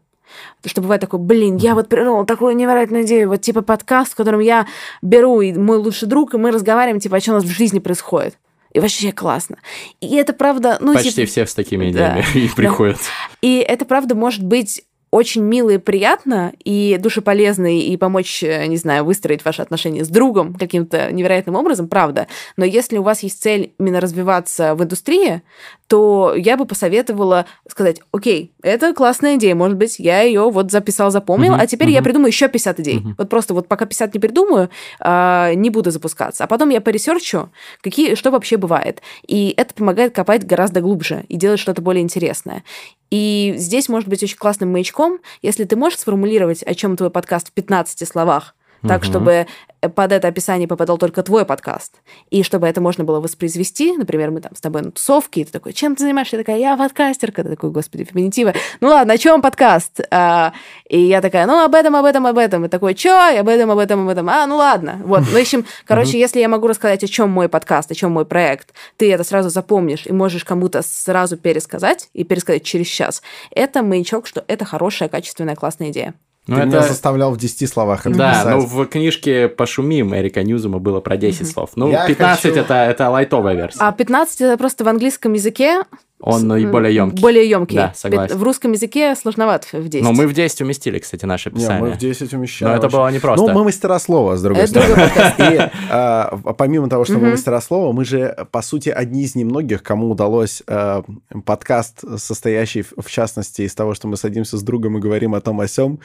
Потому что бывает такое, блин, я вот придумал такую невероятную идею, вот типа подкаст, в котором я беру и мой лучший друг, и мы разговариваем, типа, о чем у нас в жизни происходит и вообще классно. И это правда... Ну, Почти типа... все с такими идеями да, и приходят. Да. И это правда может быть очень мило и приятно, и душеполезно, и помочь, э, не знаю, выстроить ваши отношения с другом каким-то невероятным образом, правда. Но если у вас есть цель именно развиваться в индустрии, то я бы посоветовала сказать, окей, это классная идея, может быть, я ее вот записал, запомнил, uh-huh, а теперь uh-huh. я придумаю еще 50 идей. Uh-huh. Вот просто вот пока 50 не придумаю, а, не буду запускаться. А потом я поресерчу, какие, что вообще бывает. И это помогает копать гораздо глубже и делать что-то более интересное. И здесь может быть очень классным маячком, если ты можешь сформулировать, о чем твой подкаст в 15 словах, так, угу. чтобы под это описание попадал только твой подкаст. И чтобы это можно было воспроизвести, например, мы там с тобой на тусовке, и ты такой, чем ты занимаешься? Я такая, я подкастерка. Ты такой, господи, феминитивы. Ну ладно, о чем подкаст? А, и я такая, ну об этом, об этом, об этом. И такой, что? Об этом, об этом, об этом. А, ну ладно. Вот, ну, в общем, короче, если я могу рассказать, о чем мой подкаст, о чем мой проект, ты это сразу запомнишь и можешь кому-то сразу пересказать и пересказать через час. Это маячок, что это хорошая, качественная, классная идея. Ну, Ты это... меня заставлял в 10 словах это Да, ну в книжке «Пошумим» Эрика Ньюзума было про 10 mm-hmm. слов. Ну, Я 15 хочу... это, это лайтовая версия. А 15 это просто в английском языке он и более емкий. Более емкий. Да, согласен. В русском языке сложновато в 10. Но мы в 10 уместили, кстати, наше описание. Не, мы в 10 умещаем. Но это было не просто. Ну, мы мастера слова, с другой это стороны. И а, помимо того, что мы мастера слова, мы же, по сути, одни из немногих, кому удалось а, подкаст, состоящий, в частности, из того, что мы садимся с другом и говорим о том о сём,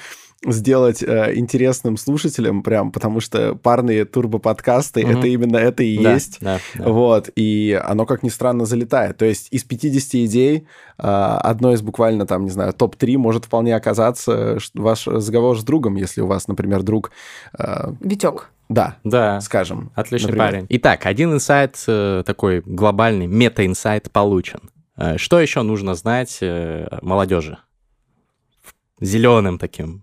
сделать э, интересным слушателям, прям, потому что парные турбо-подкасты, Мгм. это именно это и Да, есть. да, да. Вот, и оно, как ни странно, залетает. То есть из 50 идей э, одной из буквально, там, не знаю, топ-3 может вполне оказаться ваш разговор с другом, если у вас, например, друг... э, Витек. да, Да, скажем. Отличный например. парень. Итак, один инсайт э, такой глобальный, мета-инсайт получен. Э, Что еще нужно знать э, молодежи? Зеленым таким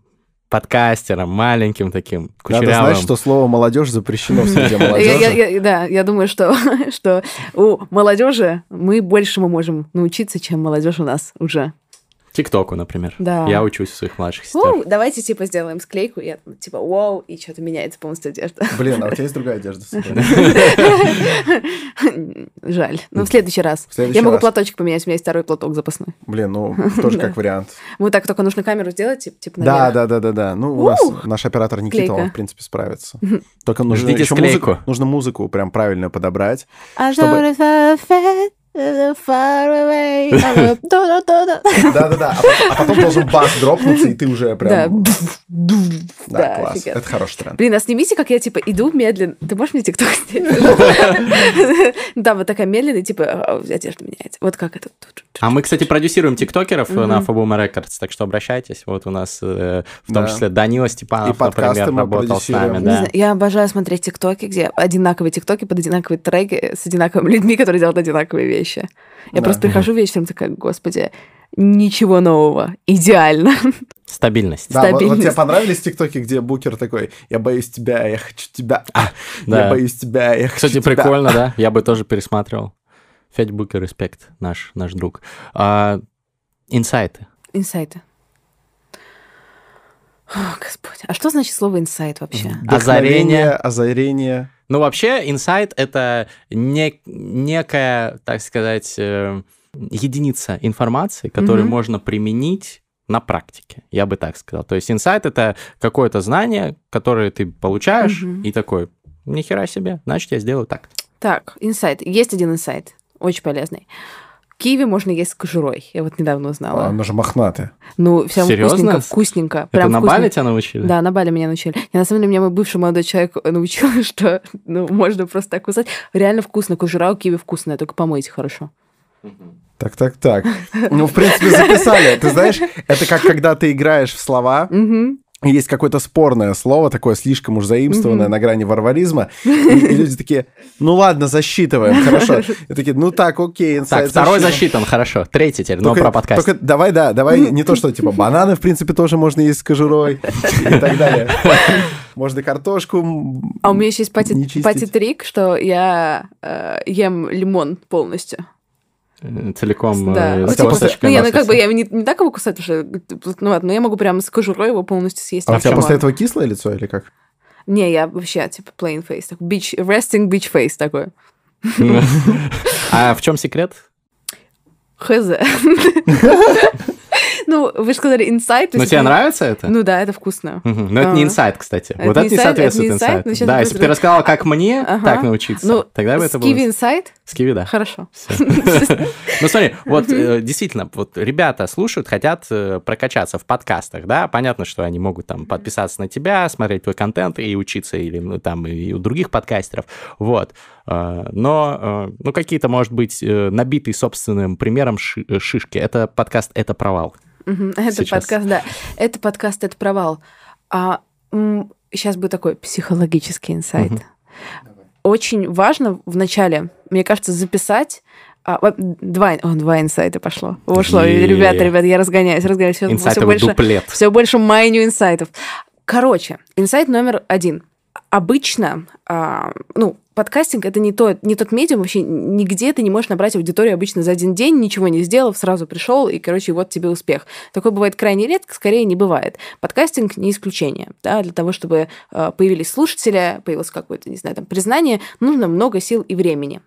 подкастером, маленьким таким, Надо кучерявым. знать, что слово «молодежь» запрещено в среде Я- я- молодежи. я- да, я думаю, что, что у молодежи мы большему можем научиться, чем молодежь у нас уже. ТикТоку, например. Да. Я учусь у своих младших сестер. Воу, давайте типа сделаем склейку, и это, типа вау, и что-то меняется полностью одежда. Блин, а у тебя есть другая одежда с собой? Жаль. Ну, в следующий раз. В следующий Я могу платочек поменять, у меня есть второй платок запасной. Блин, ну, тоже как вариант. Вот так только нужно камеру сделать, типа, Да, да, да, да, да. Ну, у нас наш оператор Никита, он, в принципе, справится. Только нужно еще музыку, нужно музыку прям правильно подобрать. I Чтобы- far away. Да-да-да, а потом, а должен бас дропнуться, и ты уже прям... Да, Да, класс. Это хороший тренд. Блин, а снимите, как я, типа, иду медленно. Ты можешь мне тикток сделать? Да, вот такая медленная, типа, а, одежда меняется. Вот как это. А мы, кстати, продюсируем тиктокеров э, на Фабума Рекордс, так что обращайтесь. Вот у нас э, в том числе Данила Степанов, например, работал с нами. Я обожаю смотреть тиктоки, где одинаковые тиктоки под одинаковые треки с одинаковыми людьми, которые делают одинаковые вещи. Я Да. просто прихожу фильм такая, господи, ничего нового, идеально. Стабильность. Да, вот, вот тебе Стабильность. понравились тиктоки, где Букер такой, я боюсь тебя, я хочу тебя, я да. боюсь тебя, я хочу Кстати, тебя». прикольно, да? Я бы тоже пересматривал. Федь Букер, респект, наш, наш друг. А, инсайты. Инсайты. О, Господь. А что значит слово инсайт вообще? Вдохновение, озарение. Ну, вообще, инсайт — это не- некая, так сказать, э, единица информации, которую Мгм. можно применить на практике, я бы так сказал. То есть инсайт — это какое-то знание, которое ты получаешь, Мгм. и такой, нихера себе, значит, я сделаю так. Так, инсайт. Есть один инсайт, очень полезный. Киви можно есть с кожурой. Я вот недавно узнала. Оно же мохнатое. Ну, все Серьезно? вкусненько, вкусненько. это Прям на вкусненько. Бали тебя научили? Да, на Бали меня научили. Я, на самом деле, меня мой бывший молодой человек научил, что ну, можно просто так кусать. Реально вкусно. Кожура у киви вкусная, только помойте хорошо. Так, так, так. Ну, в принципе, записали. Ты знаешь, это как когда ты играешь в слова, есть какое-то спорное слово, такое слишком уж заимствованное Мгм. на грани варваризма, и, и люди такие, ну ладно, засчитываем, хорошо. И такие, ну так, окей, Так, инсайт второй засчитан». хорошо. Третий теперь, но про подкаст. Только давай, да, давай не то, что типа бананы, в принципе, тоже можно есть с кожурой и так далее. Можно картошку. А у меня еще есть пати, Не чистить. пати-трик, что я э, ем лимон полностью. Э, Целиком да. э, Ну, типа, ну, я, ну, как бы я не, не так его кусать, что, ну, ладно, но я могу прям с кожурой его полностью съесть. А у тебя после этого кислое лицо или как? Не, я вообще, типа, plain face. Так, beach, resting beach face такой. А в чем секрет? Хз. Ну, вы же сказали инсайт. Ну, есть тебе нравится это? Ну да, это вкусно. Но это не А. инсайт, кстати. Вот это не соответствует инсайту. но сейчас Да, если бы ты рассказала, как мне так научиться, Ну, тогда бы это было... Kiwi инсайт? С киви, да. Хорошо. Ну смотри, вот э, действительно, вот ребята слушают, хотят э, прокачаться в подкастах, да, понятно, что они могут там подписаться на тебя, смотреть твой контент и учиться или ну, там и у других подкастеров, вот. Э, Но, ну, какие-то, может быть, набитые собственным примером ши- шишки. Это подкаст «Это провал». Это Сейчас. подкаст, да. Это подкаст, это провал. А сейчас будет такой психологический инсайт. Очень важно в начале, мне кажется, записать а, два, о, два инсайта пошло. Ушло. Ребята, ребята, я разгоняюсь, разгоняюсь. Все, Инсайтовый больше, дуплет. все больше майню инсайтов. Короче, инсайт номер один. Обычно, а, ну, подкастинг это не, то, не тот медиум, вообще нигде ты не можешь набрать аудиторию обычно за один день, ничего не сделав, сразу пришел, и, короче, вот тебе успех. Такое бывает крайне редко, скорее не бывает. Подкастинг не исключение. Да? Для того, чтобы а, появились слушатели, появилось какое-то, не знаю, там, признание, нужно много сил и времени.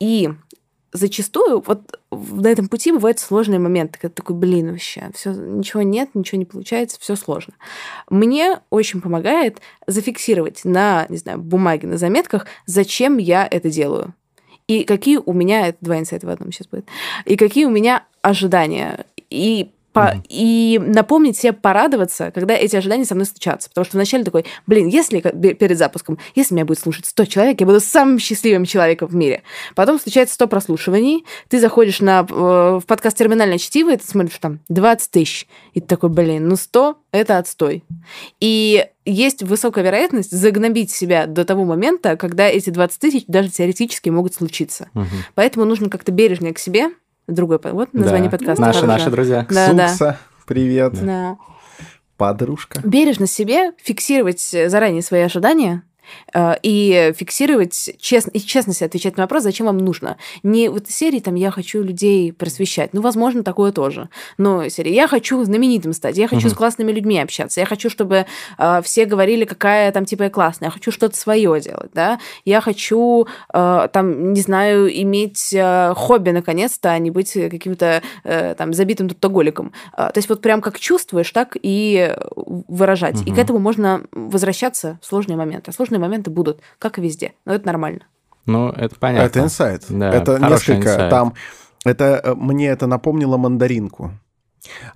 И зачастую вот на этом пути бывают сложные моменты, когда такой, блин, вообще, все, ничего нет, ничего не получается, все сложно. Мне очень помогает зафиксировать на, не знаю, бумаге, на заметках, зачем я это делаю. И какие у меня, это два инсайта в одном сейчас будет, и какие у меня ожидания. И по, и напомнить себе порадоваться, когда эти ожидания со мной случатся. Потому что вначале такой, блин, если перед запуском, если меня будет слушать 100 человек, я буду самым счастливым человеком в мире. Потом случается 100 прослушиваний, ты заходишь на, э, в подкаст «Терминальное чтиво», и ты смотришь там 20 тысяч. И ты такой, блин, ну 100 – это отстой. И есть высокая вероятность загнобить себя до того момента, когда эти 20 тысяч даже теоретически могут случиться. Угу. Поэтому нужно как-то бережнее к себе, другой, вот название да. подкаста. Наши, наши друзья. Да, Сукса, да. привет. Да. Подружка. Бережно себе фиксировать заранее свои ожидания, и фиксировать честно, и честно себе отвечать на вопрос, зачем вам нужно. Не в этой серии там я хочу людей просвещать. Ну, возможно, такое тоже. Но серия я хочу знаменитым стать, я хочу угу. с классными людьми общаться, я хочу, чтобы э, все говорили, какая там типа я классная, я хочу что-то свое делать, да. Я хочу э, там, не знаю, иметь э, хобби наконец-то, а не быть каким-то э, там забитым трудоголиком. Э, то есть вот прям как чувствуешь, так и выражать. Угу. И к этому можно возвращаться в сложные моменты. А сложные моменты будут, как и везде. Но это нормально. Ну, это понятно. Это инсайт. Да, это несколько инсайт. там. Это э, мне это напомнило мандаринку.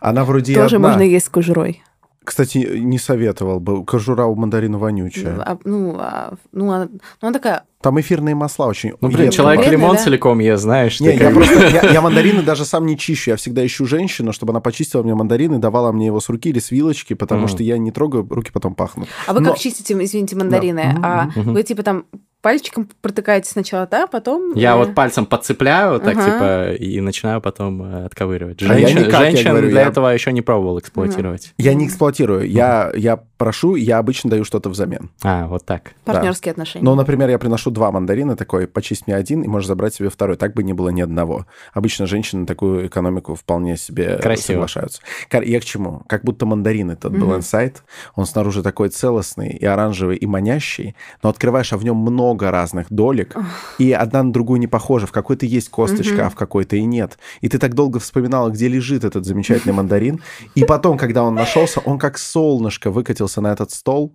Она вроде тоже одна. можно есть с кожурой. Кстати, не советовал бы. Кожура у мандарина вонючая. А, ну, а, ну, она, ну, она такая... Там эфирные масла очень... Ну, блин, человек Вредно, лимон да? целиком ест, знаешь. Не, я, просто, я, я мандарины даже сам не чищу. Я всегда ищу женщину, чтобы она почистила мне мандарины, давала мне его с руки или с вилочки, потому mm. что я не трогаю, руки потом пахнут. А вы Но... как чистите, извините, мандарины? Да. А mm-hmm. вы типа там пальчиком протыкаете сначала, да, потом... Я э... вот пальцем подцепляю, так, ага. типа, и начинаю потом э, отковыривать. Женщин, а я никак, женщин я говорю, для я... этого еще не пробовал эксплуатировать. Я не эксплуатирую, я, я прошу, я обычно даю что-то взамен. А, вот так. Партнерские да. отношения. Ну, например, я приношу два мандарина, такой, почисть мне один, и можешь забрать себе второй. Так бы не было ни одного. Обычно женщины такую экономику вполне себе Красиво. соглашаются. Я к чему? Как будто мандарин этот mm-hmm. был инсайт. Он снаружи такой целостный и оранжевый, и манящий, но открываешь, а в нем много разных доль, ролик, и одна на другую не похожа. В какой-то есть косточка, а в какой-то и нет. И ты так долго вспоминала, где лежит этот замечательный мандарин. И потом, когда он нашелся, он как солнышко выкатился на этот стол.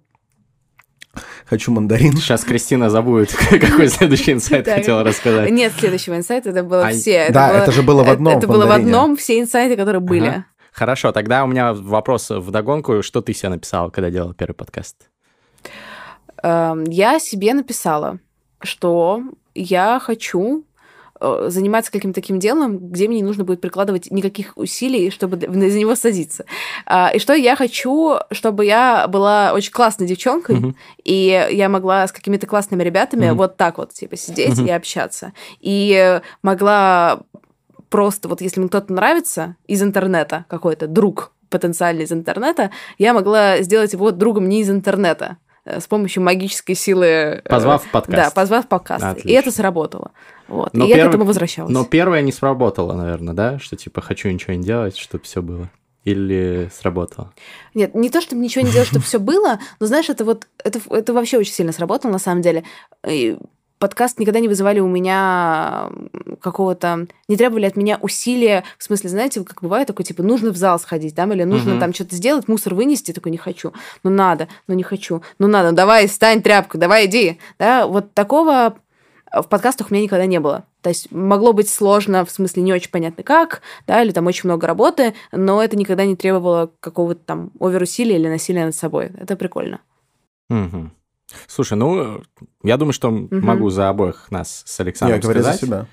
Хочу мандарин. Сейчас Кристина забудет, какой следующий инсайт хотела рассказать. Нет следующего инсайта, это было а, все. Да, это же было в одном Это было в одном, все инсайты, которые были. Хорошо, тогда у меня вопрос в догонку. Что ты себе написал, когда делал первый подкаст? Эм, я себе написала что я хочу э, заниматься каким-то таким делом, где мне не нужно будет прикладывать никаких усилий, чтобы за него садиться. А, и что я хочу, чтобы я была очень классной девчонкой, uh-huh. и я могла с какими-то классными ребятами uh-huh. вот так вот, типа, сидеть uh-huh. и общаться. И могла просто, вот если мне кто-то нравится из интернета, какой-то друг потенциальный из интернета, я могла сделать его другом не из интернета. Э, с помощью магической силы... Э, позвав подкаст. Да, позвав подкаст. Отлично. И это сработало. Вот. Но и перв... я к этому возвращалась. Но первое не сработало, наверное, да? Что типа хочу ничего не делать, чтобы все было. Или сработало? Нет, не то, чтобы ничего не делать, чтобы все было, но знаешь, это вот это, это вообще очень сильно сработало на самом деле. И подкаст никогда не вызывали у меня какого-то... Не требовали от меня усилия, в смысле, знаете, как бывает такой, типа, нужно в зал сходить, там, или нужно угу. там что-то сделать, мусор вынести, такой, не хочу. Ну, надо, ну, не хочу. Ну, надо, давай, стань тряпку, давай, иди. Да, вот такого в подкастах у меня никогда не было. То есть могло быть сложно, в смысле не очень понятно как, да, или там очень много работы, но это никогда не требовало какого-то там оверусилия или насилия над собой. Это прикольно. Угу. Слушай, ну, я думаю, что угу. могу за обоих нас с Александром Я говорю за себя.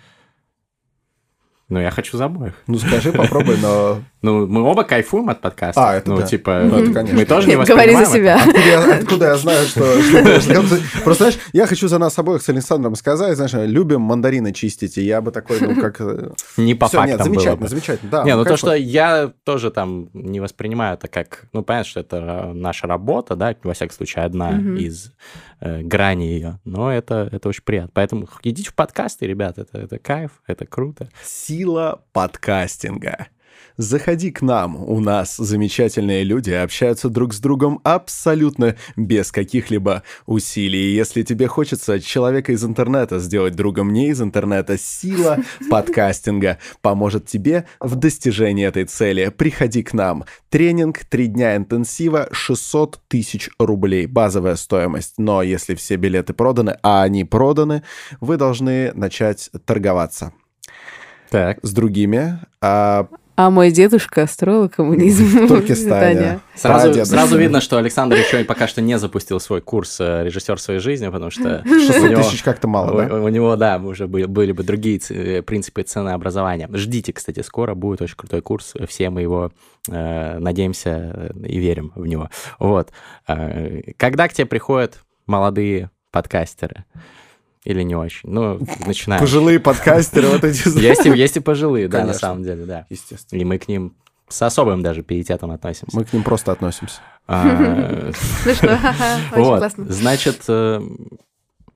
Ну, я хочу за обоих. Ну, скажи, попробуй, но... Ну, мы оба кайфуем от подкаста. А, это Ну, да. типа, ну, это, конечно. мы тоже не Говори за себя. Откуда я, откуда я знаю, что... Просто, знаешь, я хочу за нас обоих с Александром сказать, знаешь, любим мандарины чистить, и я бы такой, ну, как... Э, не по Всё, фактам нет, замечательно, было бы. замечательно, да. Не, ну, то, что я тоже там не воспринимаю это как... Ну, понятно, что это наша работа, да, во всяком случае, одна из э, граней ее, но это, это очень приятно. Поэтому идите в подкасты, ребят, это, это кайф, это круто. Сила подкастинга. Заходи к нам, у нас замечательные люди общаются друг с другом абсолютно без каких-либо усилий. Если тебе хочется человека из интернета сделать другом не из интернета, сила подкастинга поможет тебе в достижении этой цели. Приходи к нам. Тренинг, три дня интенсива, 600 тысяч рублей. Базовая стоимость. Но если все билеты проданы, а они проданы, вы должны начать торговаться. Так. С другими. А А мой дедушка строил коммунизм в Туркестане. Сразу, сразу видно, что Александр еще и пока что не запустил свой курс э, режиссер своей жизни, потому что... 600 тысяч как-то мало, да? У, него, да, уже были, были бы другие э, принципы ценообразования. Ждите, кстати, скоро будет очень крутой курс. Все мы его э, надеемся и верим в него. Вот. Когда к тебе приходят молодые подкастеры, или не очень. Ну, начинаем. Пожилые подкастеры вот эти. Есть, есть и пожилые, да, на самом деле, да. Естественно. И мы к ним с особым даже пиететом относимся. Мы к ним просто относимся. А, ну что, очень классно. Значит, э,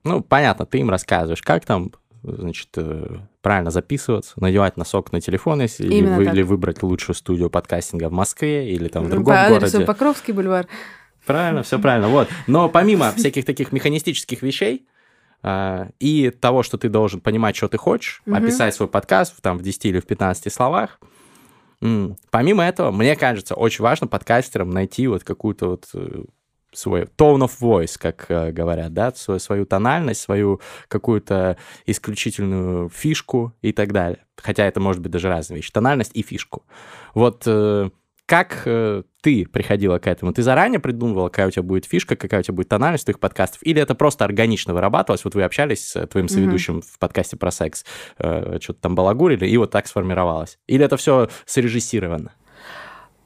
ну, понятно, ты им рассказываешь, как там, значит, э, правильно записываться, надевать носок на телефон, если или выбрать лучшую студию подкастинга в Москве или там в другом По городе. Покровский бульвар. Правильно, все правильно, вот. Но помимо всяких таких механистических вещей, и того, что ты должен понимать, что ты хочешь, угу. описать свой подкаст там, в 10 или в 15 словах. Помимо этого, мне кажется, очень важно подкастерам найти вот какую-то вот э, свой tone of voice, как э, говорят, да, свою, свою тональность, свою какую-то исключительную фишку и так далее. Хотя это может быть даже разные вещи. Тональность и фишку. Вот э, как э, ты приходила к этому? Ты заранее придумывала, какая у тебя будет фишка, какая у тебя будет тональность твоих подкастов? Или это просто органично вырабатывалось? Вот вы общались с твоим соведущим mm-hmm. в подкасте про секс, э, что-то там балагурили, и вот так сформировалось? Или это все срежиссировано?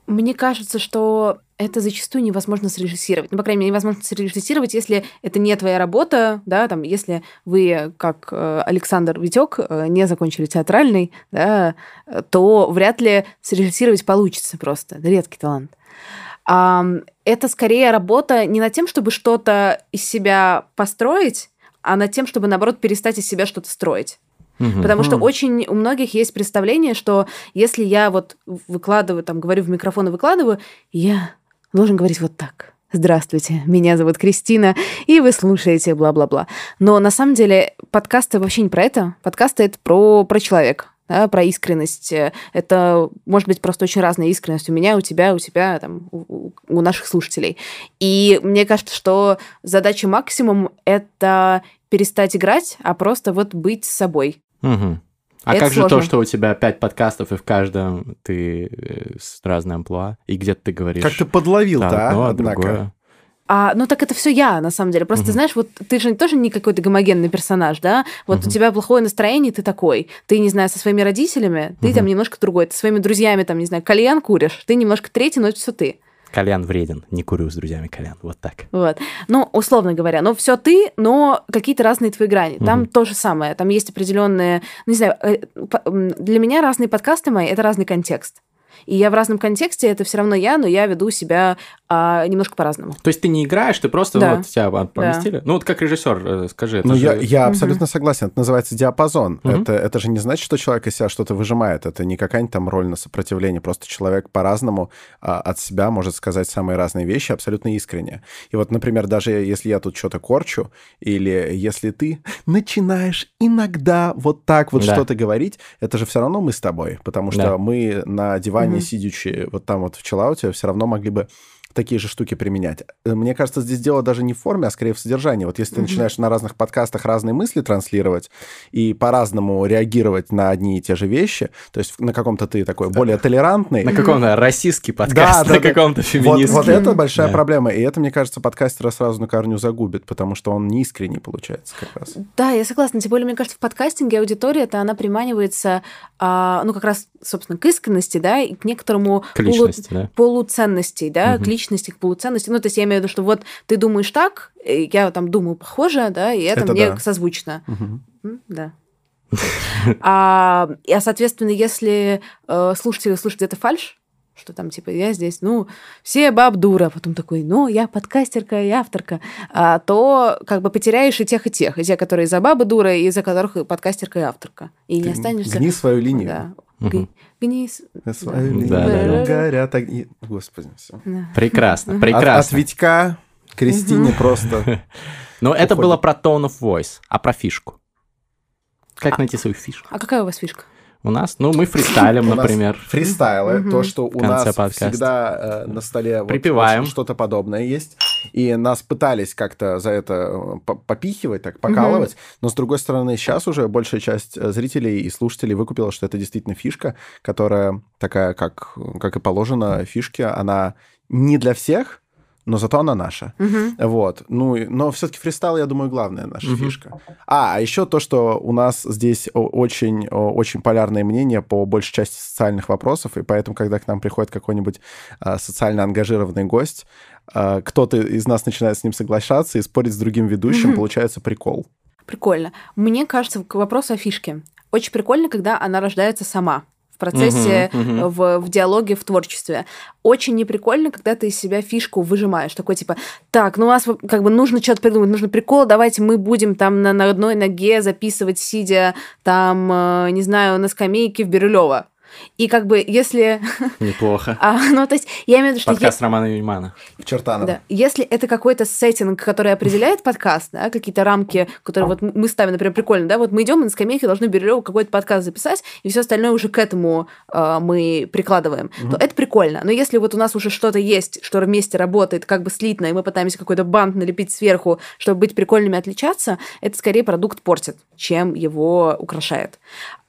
Мне кажется, что это зачастую невозможно срежиссировать. Ну, по крайней мере, невозможно срежиссировать, если это не твоя работа, да, там, если вы, как э, Александр Витек, э, не закончили театральный, да, то вряд ли срежиссировать получится просто. Редкий талант. Это скорее работа не над тем, чтобы что-то из себя построить, а над тем, чтобы, наоборот, перестать из себя что-то строить. Угу. Потому что очень у многих есть представление, что если я вот выкладываю, там, говорю в микрофон и выкладываю, я должен говорить вот так. Здравствуйте, меня зовут Кристина, и вы слушаете бла-бла-бла. Но на самом деле подкасты вообще не про это. Подкасты — это про, про человека, да, про искренность. Это может быть просто очень разная искренность у меня, у тебя, у тебя, там, у, у наших слушателей. И мне кажется, что задача максимум — это перестать играть, а просто вот быть собой. Угу. А это как сложно. же то, что у тебя пять подкастов, и в каждом ты э, с разной амплуа, и где-то ты говоришь... Как ты подловил, да, да одно, а другое. А, ну так это все я, на самом деле. Просто, угу. знаешь, вот ты же тоже не какой-то гомогенный персонаж, да? Вот угу. у тебя плохое настроение, ты такой. Ты, не знаю, со своими родителями, ты угу. там немножко другой. Ты своими друзьями, там, не знаю, кальян куришь, ты немножко третий, но это все ты. Кальян вреден, не курю с друзьями кальян, вот так. Вот. Ну, условно говоря, но все ты, но какие-то разные твои грани. Там угу. то же самое, там есть определенные, ну, не знаю, э, для меня разные подкасты мои это разный контекст. И я в разном контексте, это все равно я, но я веду себя а, немножко по-разному. То есть ты не играешь, ты просто да. вот тебя поместили? Да. Ну вот как режиссер, э, скажи. Это ну же... я, я угу. абсолютно согласен, это называется диапазон. Угу. Это, это же не значит, что человек из себя что-то выжимает, это не какая-нибудь там роль на сопротивление, просто человек по-разному а, от себя может сказать самые разные вещи абсолютно искренне. И вот, например, даже если я тут что-то корчу, или если ты начинаешь иногда вот так вот да. что-то говорить, это же все равно мы с тобой, потому что да. мы на диване угу. сидячи вот там вот в челауте все равно могли бы такие же штуки применять. Э, мне кажется, здесь дело даже не в форме, а скорее в содержании. Вот если ты начинаешь на разных подкастах разные мысли транслировать и по-разному реагировать на одни и те же вещи, то есть на каком-то ты такой более толерантный. На каком-то российский подкаст, на каком-то феминистский. Вот, это большая проблема. И это, мне кажется, подкастера сразу на корню загубит, потому что он не искренний получается как раз. Да, я согласна. Тем более, мне кажется, в подкастинге аудитория-то она приманивается, а, ну, как раз, собственно, к искренности, да, и к некоторому полу... да. полуценности, да, угу. к личности, к полуценности. Ну, то есть я имею в виду, что вот ты думаешь так, я там думаю похоже, да, и это, это мне да. созвучно. Угу. Да. А, а, соответственно, если э, слушатели слушают это фальш, что там, типа, я здесь, ну, все баб дура, а потом такой, ну, я подкастерка и авторка, а, то как бы потеряешь и тех, и тех, и те, которые за бабы дура, и за которых подкастерка и авторка. И Ты не останешься... Гни свою линию. Да. Угу. Линию. Да, да, да. Горят огни. Господи, все. Да. Прекрасно, прекрасно. От, от Витька Кристине просто... Но это было про tone of voice, а про фишку. Как найти свою фишку? А какая у вас фишка? У нас, ну, мы фристайлим, например. Фристайлы, то, что у нас всегда э, на столе что-то подобное есть. И нас пытались как-то за это э, по- попихивать, так, покалывать. Но, с другой стороны, сейчас уже большая часть э, зрителей и слушателей выкупила, что это действительно фишка, которая такая, как, как и положено фишке, она не для всех, но зато она наша. Мгм. Вот. Ну, и- но все-таки фристайл, я думаю, главная наша Мгм. фишка. А, а еще то, что у нас здесь очень, очень полярное мнение по большей части социальных вопросов, и поэтому, когда к нам приходит какой-нибудь а, социально ангажированный гость, а, кто-то из нас начинает с ним соглашаться и спорить с другим ведущим, Мгм. получается прикол. Прикольно. Мне кажется, к вопросу о фишке. Очень прикольно, когда она рождается сама в процессе, Мгм, мгм. В, в диалоге, в творчестве. Очень неприкольно, когда ты из себя фишку выжимаешь. Такой типа, так, ну у нас как бы нужно что-то придумать, нужно прикол, давайте мы будем там на, на одной ноге записывать, сидя там, э, не знаю, на скамейке в Бирюлево. И как бы если... Неплохо. а, ну, то есть я имею в виду, что... Подкаст Романа Юнимана. В Чертаново. Да. Если это какой-то сеттинг, который определяет подкаст, да, какие-то рамки, которые вот мы ставим, например, прикольно, да, вот мы идем и на скамейке должны Бирюлево какой-то подкаст записать, и все остальное уже к этому э, мы прикладываем, то это прикольно. Но если вот у нас уже что-то есть, что вместе работает как бы слитно, и мы пытаемся какой-то бант налепить сверху, чтобы быть прикольными, отличаться, это скорее продукт портит, чем его украшает.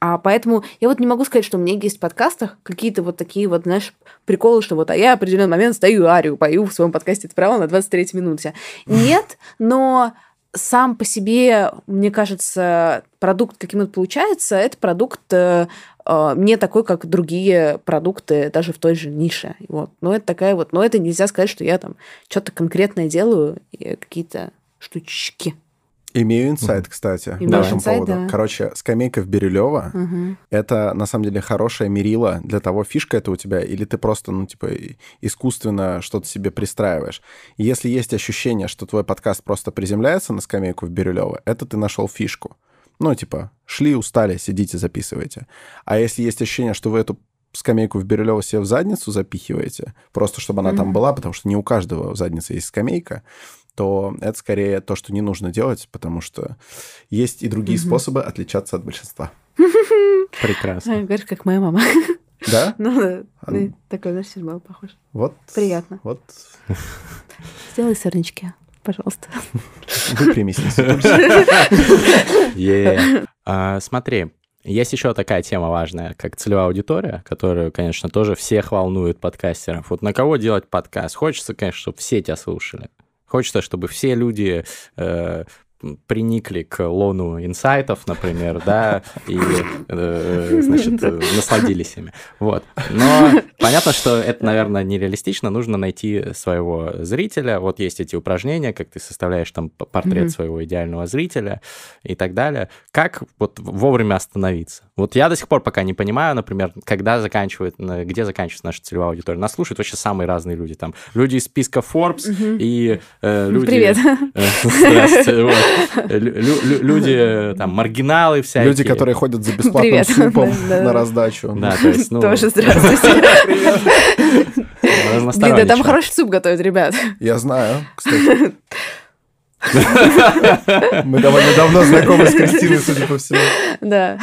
А поэтому я вот не могу сказать, что у меня есть в подкастах какие-то вот такие вот, знаешь, приколы, что вот, а я в определенный момент стою арию, пою в своем подкасте «Это право» на 23 минуте. Нет, но сам по себе, мне кажется, продукт, каким он получается, это продукт э, э, не такой, как другие продукты даже в той же нише. Вот. Но это такая вот, но это нельзя сказать, что я там что-то конкретное делаю, какие-то штучки. Имею инсайт, кстати, по этому поводу. да. Короче, скамейка в Бирюлево Мгм. это на самом деле хорошее мерило для того, фишка это у тебя, или ты просто, ну, типа, искусственно что-то себе пристраиваешь. И если есть ощущение, что твой подкаст просто приземляется на скамейку в Бирюлево, это ты нашел фишку. Ну, типа, шли, устали, сидите, записывайте. А если есть ощущение, что вы эту скамейку в Бирюлево себе в задницу запихиваете, просто чтобы она там Мгм. была, потому что не у каждого в заднице есть скамейка, то это скорее то, что не нужно делать, потому что есть и другие Мгм. способы отличаться от большинства. Прекрасно. Говоришь, как моя мама. Да? Ну, да. А, Ты такой, знаешь, был похож. Вот. Приятно. Вот. Сделай сырнички, пожалуйста. Выпрямись. А, Смотри, есть еще такая тема важная, как целевая аудитория, которую, конечно, тоже всех волнует подкастеров. Вот на кого делать подкаст? Хочется, конечно, чтобы все тебя слушали. Хочется, чтобы все люди э, приникли к лону инсайтов, например, да, и, э, значит, насладились ими. Вот. Но понятно, что это, наверное, нереалистично. Нужно найти своего зрителя. Вот есть эти упражнения, как ты составляешь там портрет Мгм. своего идеального зрителя и так далее. Как вот вовремя остановиться? Вот я до сих пор пока не понимаю, например, когда заканчивает, где заканчивается наша целевая аудитория. Нас слушают вообще самые разные люди. Там люди из списка Forbes Мгм. и э, люди... Привет. Э, Люди, э, там, маргиналы всякие. Люди, которые ходят за бесплатным Привет. супом Да, да. на раздачу. Да, то есть, ну, Тоже здравствуйте. Блин, да там хороший суп готовят, ребят. Я знаю, кстати. Мы довольно давно знакомы с Кристиной, судя по всему. Да.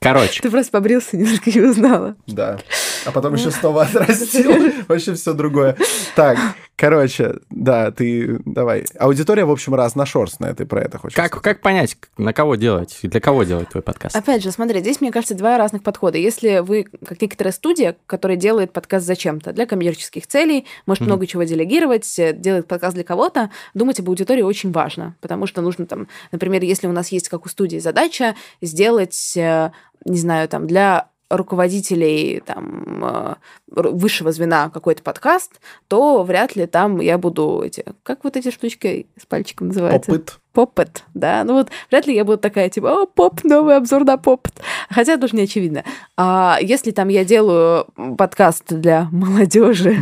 Короче, Ты просто побрился, немножко не узнала. Да. А потом еще снова отрастил. Вообще все другое. Так, короче, да, ты давай. Аудитория, в общем, разношерстная, ты про это хочешь как, сказать? как понять, на кого делать, для кого делать твой подкаст? Опять же, смотри, здесь, мне кажется, два разных подхода. Если вы, как некоторая студия, которая делает подкаст зачем-то, для коммерческих целей, может Мгм. много чего делегировать, э, делает подкаст для кого-то, думать об аудитории очень важно, потому что нужно там, например, если у нас есть, как у студии, задача сделать, э, не знаю, там, для руководителей там, э, высшего звена какой-то подкаст, то вряд ли там я буду эти... Как вот эти штучки с пальчиком называются? Опыт. Поппет, да, ну вот вряд ли я буду такая, типа, о, поп, новый обзор на поппет. Хотя это тоже не очевидно. А если там я делаю подкаст для молодежи,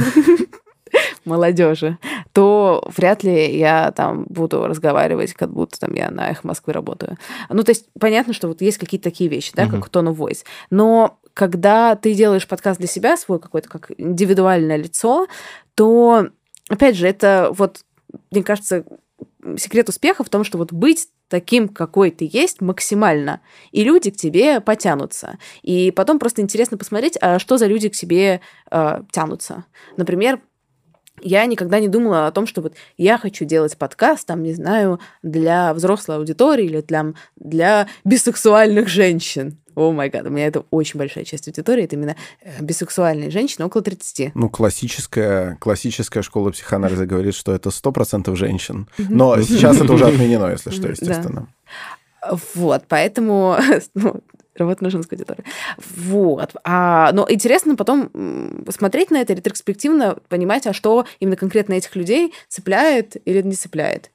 молодежи, то вряд ли я там буду разговаривать, как будто там я на Эхо Москвы работаю. Ну, то есть понятно, что вот есть какие-то такие вещи, да, Мгм. как tone of voice. Но когда ты делаешь подкаст для себя, свой какой-то как индивидуальное лицо, то, опять же, это вот, мне кажется, секрет успеха в том, что вот быть таким, какой ты есть, максимально, и люди к тебе потянутся. И потом просто интересно посмотреть, а что за люди к себе э, тянутся. Например, я никогда не думала о том, что вот я хочу делать подкаст, там, не знаю, для взрослой аудитории или для, для бисексуальных женщин. О май гад, у меня это очень большая часть аудитории, это именно э, бисексуальные женщины около 30. Ну, классическая, классическая школа психоанализа говорит, что это 100% женщин. Но сейчас это уже отменено, если что, естественно. Вот, поэтому ну, работа на женской аудитории. Вот. А, но интересно потом посмотреть на это ретроспективно, понимать, а что именно конкретно этих людей цепляет или не цепляет.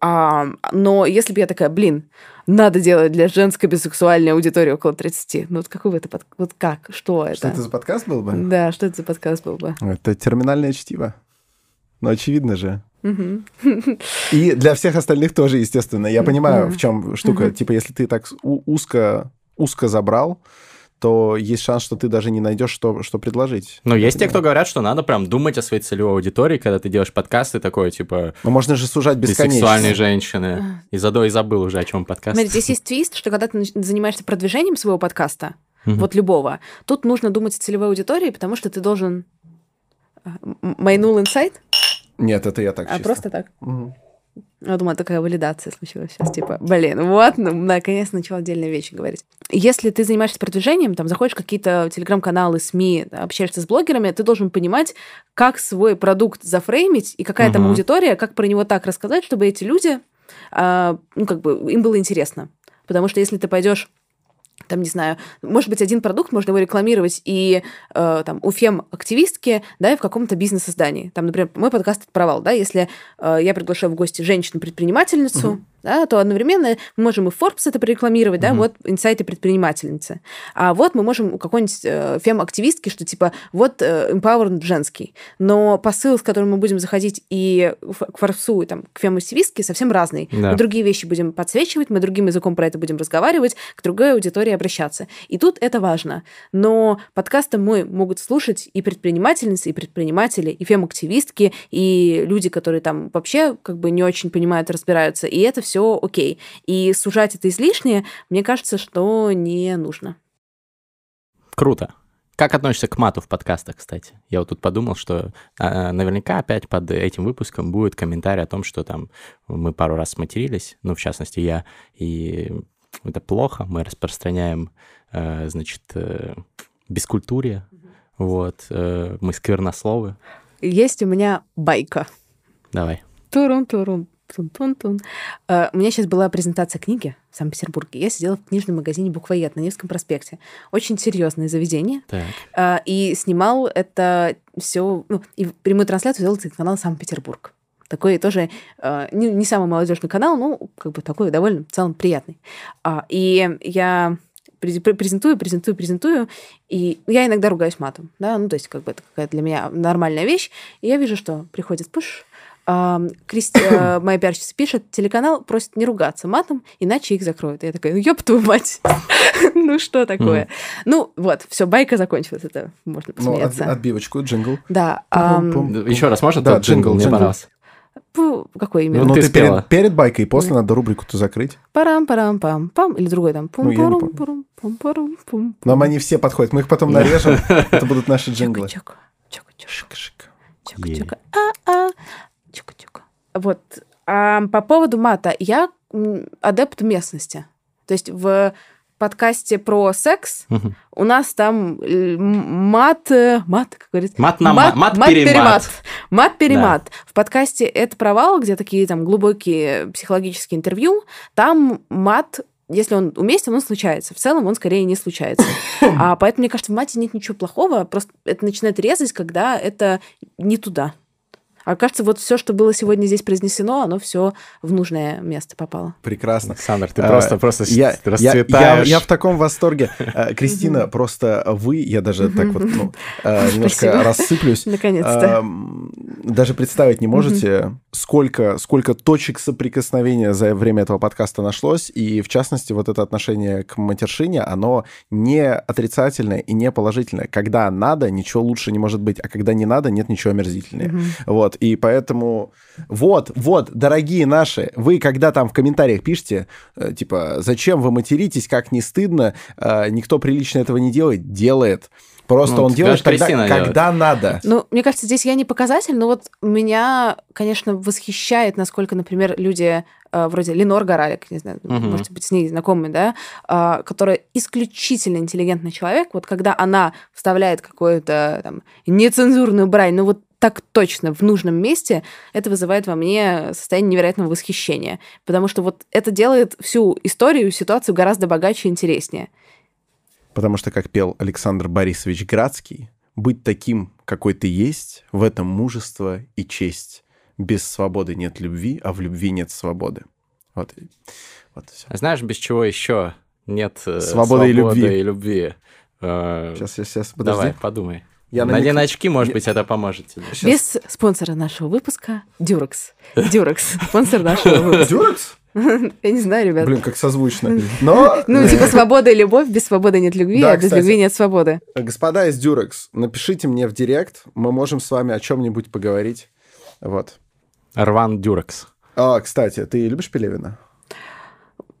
А, но если бы я такая, блин, надо делать для женской бисексуальной аудитории около 30. Ну вот какой бы это под... Вот как? Что это? Что это за подкаст был бы? Да, что это за подкаст был бы? Это терминальное чтиво. Ну, очевидно же. И для всех остальных тоже, естественно. Я понимаю, в чем штука. Типа, если ты так узко, узко забрал, то есть шанс, что ты даже не найдешь, что, что предложить. Но есть те, кто говорят, что надо прям думать о своей целевой аудитории, когда ты делаешь подкасты, такой, типа... Ну, можно же сужать бесконечно. Сексуальные женщины. И задо и забыл уже, о чем подкаст. Смотри, здесь есть твист, что когда ты занимаешься продвижением своего подкаста, вот любого, тут нужно думать о целевой аудитории, потому что ты должен... Майнул инсайт? Нет, это я так А чисто. просто так? Угу. Я думаю, такая валидация случилась сейчас. Типа, блин, вот, ну, наконец начал отдельные вещи говорить. Если ты занимаешься продвижением, там, заходишь в какие-то телеграм-каналы, СМИ, общаешься с блогерами, ты должен понимать, как свой продукт зафреймить и какая uh-huh. там аудитория, как про него так рассказать, чтобы эти люди, э, ну, как бы, им было интересно. Потому что если ты пойдешь там, не знаю, может быть, один продукт, можно его рекламировать и э, там у фем-активистки, да, и в каком-то бизнес-создании. Там, например, мой подкаст «Это провал», да, если э, я приглашаю в гости женщину-предпринимательницу, угу да, то одновременно мы можем и Forbes это прорекламировать, да, mm вот инсайты предпринимательницы. А вот мы можем у какой-нибудь э, фем-активистки, что типа вот э, empowerment женский. Но посыл, с которым мы будем заходить и к Форбсу, и там, к фем-активистке, совсем разный. Да. Мы другие вещи будем подсвечивать, мы другим языком про это будем разговаривать, к другой аудитории обращаться. И тут это важно. Но подкасты мы могут слушать и предпринимательницы, и предприниматели, и фем-активистки, и люди, которые там вообще как бы не очень понимают, разбираются. И это все все окей. И сужать это излишнее, мне кажется, что не нужно. Круто. Как относишься к мату в подкастах, кстати? Я вот тут подумал, что а, наверняка опять под этим выпуском будет комментарий о том, что там мы пару раз матерились, ну, в частности, я, и это плохо, мы распространяем, э, значит, э, бескультурие, mm-hmm. вот, э, мы сквернословы. Есть у меня байка. Давай. Турун-турун. Тун-тун-тун. Uh, у меня сейчас была презентация книги в Санкт-Петербурге. Я сидела в книжном магазине Буквоед на Невском проспекте. Очень серьезное заведение. Uh, и снимал это все, ну, и прямую трансляцию делал телеканал Санкт-Петербург. Такой тоже uh, не, не самый молодежный канал, но как бы такой довольно в целом приятный. И я презентую, презентую, презентую, и я иногда ругаюсь матом, да, ну, то есть как бы это какая-то для меня нормальная вещь, и я вижу, что приходит пуш, Кристи, э, моя пиарщица пишет, телеканал просит не ругаться матом, иначе их закроют. И я такая, ну ёб твою мать, ну что такое? Ну вот, все, байка закончилась, это можно ну, посмеяться. Ну, отбивочку, джингл. Да. Еще раз, можно? Да, джингл, мне понравился. Какой именно? Ну, ты, перед, перед байкой, и после надо рубрику-то закрыть. Парам-парам-пам-пам. Или другой там. Пум ну, парум парум пум парум пум Нам они все подходят. Мы их потом нарежем. Это будут наши джинглы. Чока-чока. Чока-чока. Чока-чока. А-а. Вот. А по поводу мата. Я адепт местности. То есть в подкасте про секс угу. у нас там мат, мат, как говорится, мат на мат, мат, мат перемат, мат перемат. Да. В подкасте это провал, где такие там глубокие психологические интервью, там мат если он уместен, он случается. В целом он скорее не случается. а поэтому, мне кажется, в мате нет ничего плохого, просто это начинает резать, когда это не туда. А кажется, вот все, что было сегодня здесь произнесено, оно все в нужное место попало. Прекрасно. Александр, ты а, просто, просто я, расцветаешь. Я, я, я в таком восторге. А, Кристина, просто вы, я даже так вот ну, а, немножко рассыплюсь. Наконец-то. Даже представить не можете, сколько, сколько точек соприкосновения за время этого подкаста нашлось, и в частности вот это отношение к матершине, оно не отрицательное и не положительное. Когда надо, ничего лучше не может быть, а когда не надо, нет ничего омерзительнее. Вот. Вот, и поэтому... Вот, вот, дорогие наши, вы когда там в комментариях пишете, э, типа, зачем вы материтесь, как не стыдно, э, никто прилично этого не делает, делает. Просто ну, он делает тогда, когда надо. Ну, мне кажется, здесь я не показатель, но вот меня, конечно, восхищает, насколько, например, люди э, вроде Ленор Горалик, не знаю, угу. можете быть с ней знакомы, да, которая исключительно интеллигентный человек, вот когда она вставляет какую-то там нецензурную брань, ну вот так точно в нужном месте, это вызывает во мне состояние невероятного восхищения. Потому что вот это делает всю историю, ситуацию гораздо богаче и интереснее. Потому что, как пел Александр Борисович Градский, быть таким, какой ты есть, в этом мужество и честь. Без свободы нет любви, а в любви нет свободы. Вот, вот все. А знаешь, без чего еще нет свободы, э, свободы и любви? И любви? Сейчас, сейчас, сейчас, подожди. Давай, подумай. Я Надень намек... очки, может быть, это поможет тебе. Сейчас. Без спонсора нашего выпуска Дюрекс. Дюрекс, спонсор нашего выпуска. Дюрекс? Я не знаю, ребят. Блин, как созвучно. Но... Ну, типа свобода и любовь, без свободы нет любви, да, а без кстати, любви нет свободы. Господа из Дюрекс, напишите мне в директ, мы можем с вами о чем-нибудь поговорить. Вот. Рван Дюрекс. А, кстати, ты любишь Пелевина?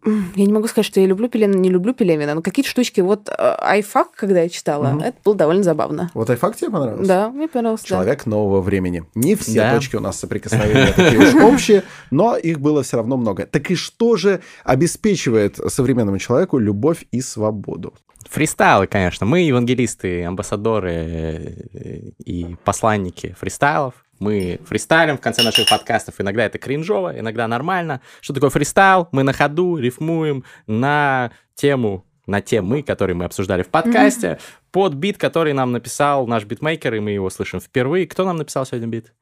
Я не могу сказать, что я люблю Пелевина, не люблю Пелевина, но какие-то штучки, вот айфак, когда я читала, угу. это было довольно забавно. Вот айфак тебе понравился? Да, мне понравился. Человек да. нового времени. Не все да. точки у нас соприкосновения такие уж общие, но их было все равно много. Так и что же обеспечивает современному человеку любовь и свободу? Фристайлы, конечно. Мы евангелисты, амбассадоры э, и посланники фристайлов. Мы фристайлим в конце наших подкастов. Иногда это кринжово, иногда нормально. Что такое фристайл? Мы на ходу рифмуем на тему на темы, которые мы обсуждали в подкасте, mm-hmm. под бит, который нам написал наш битмейкер, и мы его слышим впервые. Кто нам написал сегодня бит?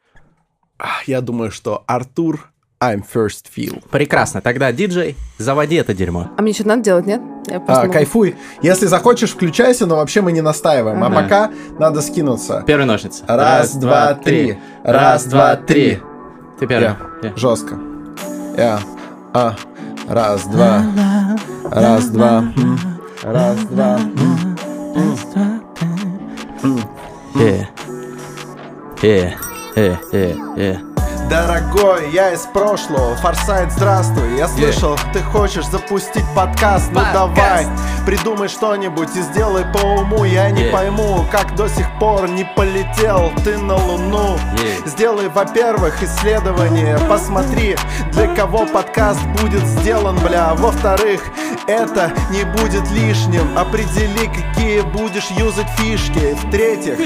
Я думаю, что Артур I'm First Feel. Прекрасно. Тогда, диджей, заводи это дерьмо. А мне что-то надо делать, нет? Я а, кайфуй. Если захочешь, включайся, но вообще мы не настаиваем. Ага. А пока надо скинуться. Первый ножницы. Раз, Раз два, три. Раз, два, три. Ты первый. Я. Я. Жестко. Я. А. Раз, два. Раз, два. Раз, два. Э. Э. Э. Э. Э. Дорогой, я из прошлого, Форсайт, здравствуй Я слышал, yeah. ты хочешь запустить подкаст Ну давай, придумай что-нибудь и сделай по уму Я yeah. не пойму, как до сих пор не полетел ты на Луну yeah. Сделай, во-первых, исследование Посмотри, для кого подкаст будет сделан, бля Во-вторых, это не будет лишним Определи, какие будешь юзать фишки В-третьих,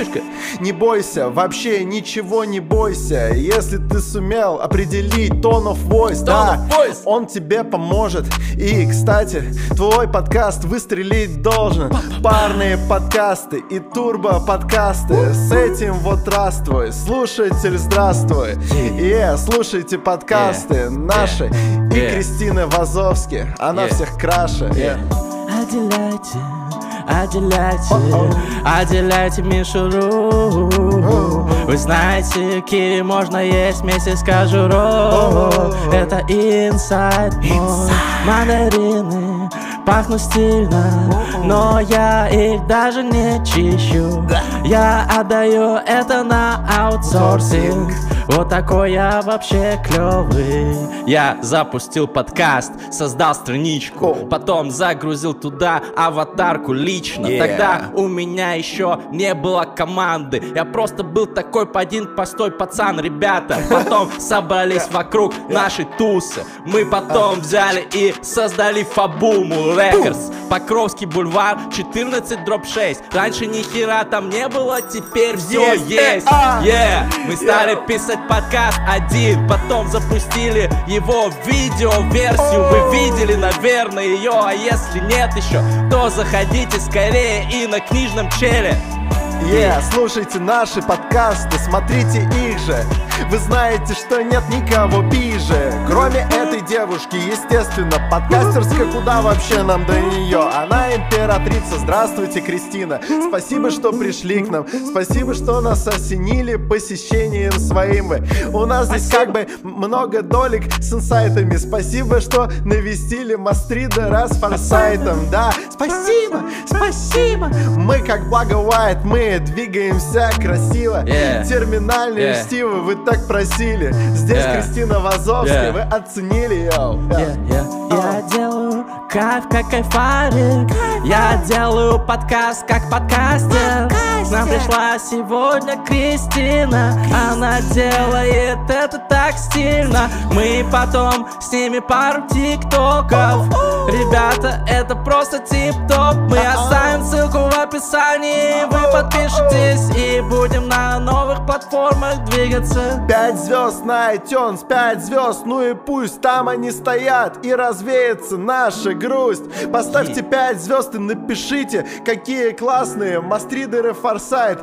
не бойся, вообще ничего не бойся Если ты сумел определить tone of voice, tone да, of voice. он тебе поможет. И, кстати, твой подкаст выстрелить должен. Парные подкасты и турбо подкасты. С этим вот здравствуй, слушатель, здравствуй. И yeah, слушайте подкасты yeah. наши yeah. и Кристины Вазовски. Она yeah. всех краше. Yeah. Отделяйте Отделяйте, отделяйте мишуру Вы знаете, кири можно есть вместе с кожурой Это инсайд Мандарины пахнут стильно Но я их даже не чищу. Я отдаю это на аутсорсинг вот такой я вообще клевый Я запустил подкаст, создал страничку Потом загрузил туда аватарку лично. Yeah. Тогда у меня еще не было команды. Я просто был такой один постой пацан, ребята. Потом собрались вокруг нашей тусы. Мы потом взяли и создали Фабуму Рекордс Покровский бульвар 14 дроп 6 Раньше ни хера там не было, теперь все есть, есть. Yeah. Мы стали писать делать подкаст один Потом запустили его видео-версию. Вы видели, наверное, ее А если нет еще, то заходите скорее и на книжном челе. Yeah, слушайте наши подкасты, смотрите их же Вы знаете, что нет никого пиже Кроме этой девушки, естественно. Подкастерская, куда вообще нам до нее? Она императрица, здравствуйте, Кристина. Спасибо, что пришли к нам. Спасибо, что нас осенили посещением своим. Вы У нас здесь как бы много долек с инсайтами. Спасибо, что навестили Мастридера с форсайтом. Да, спасибо, спасибо. Мы как Благо White, мы двигаемся красиво. Yeah. Терминальные Yeah. штивы вы так просили Здесь Yeah. Кристина Вазовская, Yeah. вы оценили, йоу Я, я, я делаю кайф, как кайфарик Я делаю подкаст, как подкастер. К нам пришла сегодня Кристина. Она делает это так стильно. Мы потом снимем пару тиктоков. Ребята, это просто тип-топ. Мы оставим ссылку в описании. Вы подпишитесь и будем на новых платформах двигаться. Пять звезд на iTunes, пять звезд, ну и пусть там они стоят и развеется наша грусть. Поставьте пять звезд и напишите, какие классные Мастридеры Форсайт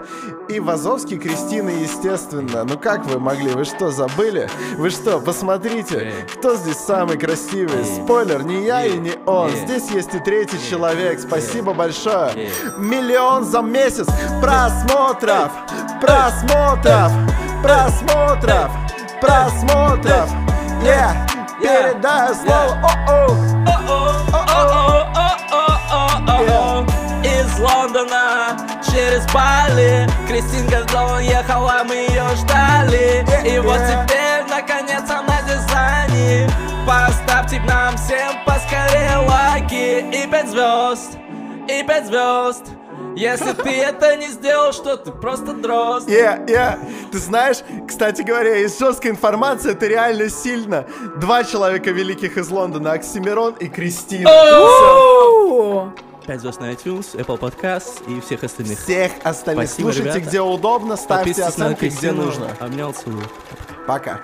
и Вазовский Кристина, естественно. Ну как вы могли? Вы что, забыли? Вы что, посмотрите, кто здесь самый красивый? Спойлер, не я и не он. Здесь есть и третий человек. Спасибо большое. Миллион за месяц просмотров, просмотров, просмотров, просмотров. Yeah. Передаю слово. О-о. через Бали Кристин Гордон ехала, мы ее ждали И вот теперь, наконец, она дизайне Поставьте нам всем поскорее лайки И пять звезд, и пять звезд если ты это не сделал, что ты просто дрозд. Yeah, yeah. Ты знаешь, кстати говоря, из жесткой информации это реально сильно. Два человека великих из Лондона, Оксимирон и Кристина. Oh! 5 звезд на iTunes, Apple Podcasts и всех остальных. Всех остальных. Спасибо, Слушайте, ребята. где удобно, ставьте оценки, на где нужно. Обнял меня целую. Пока.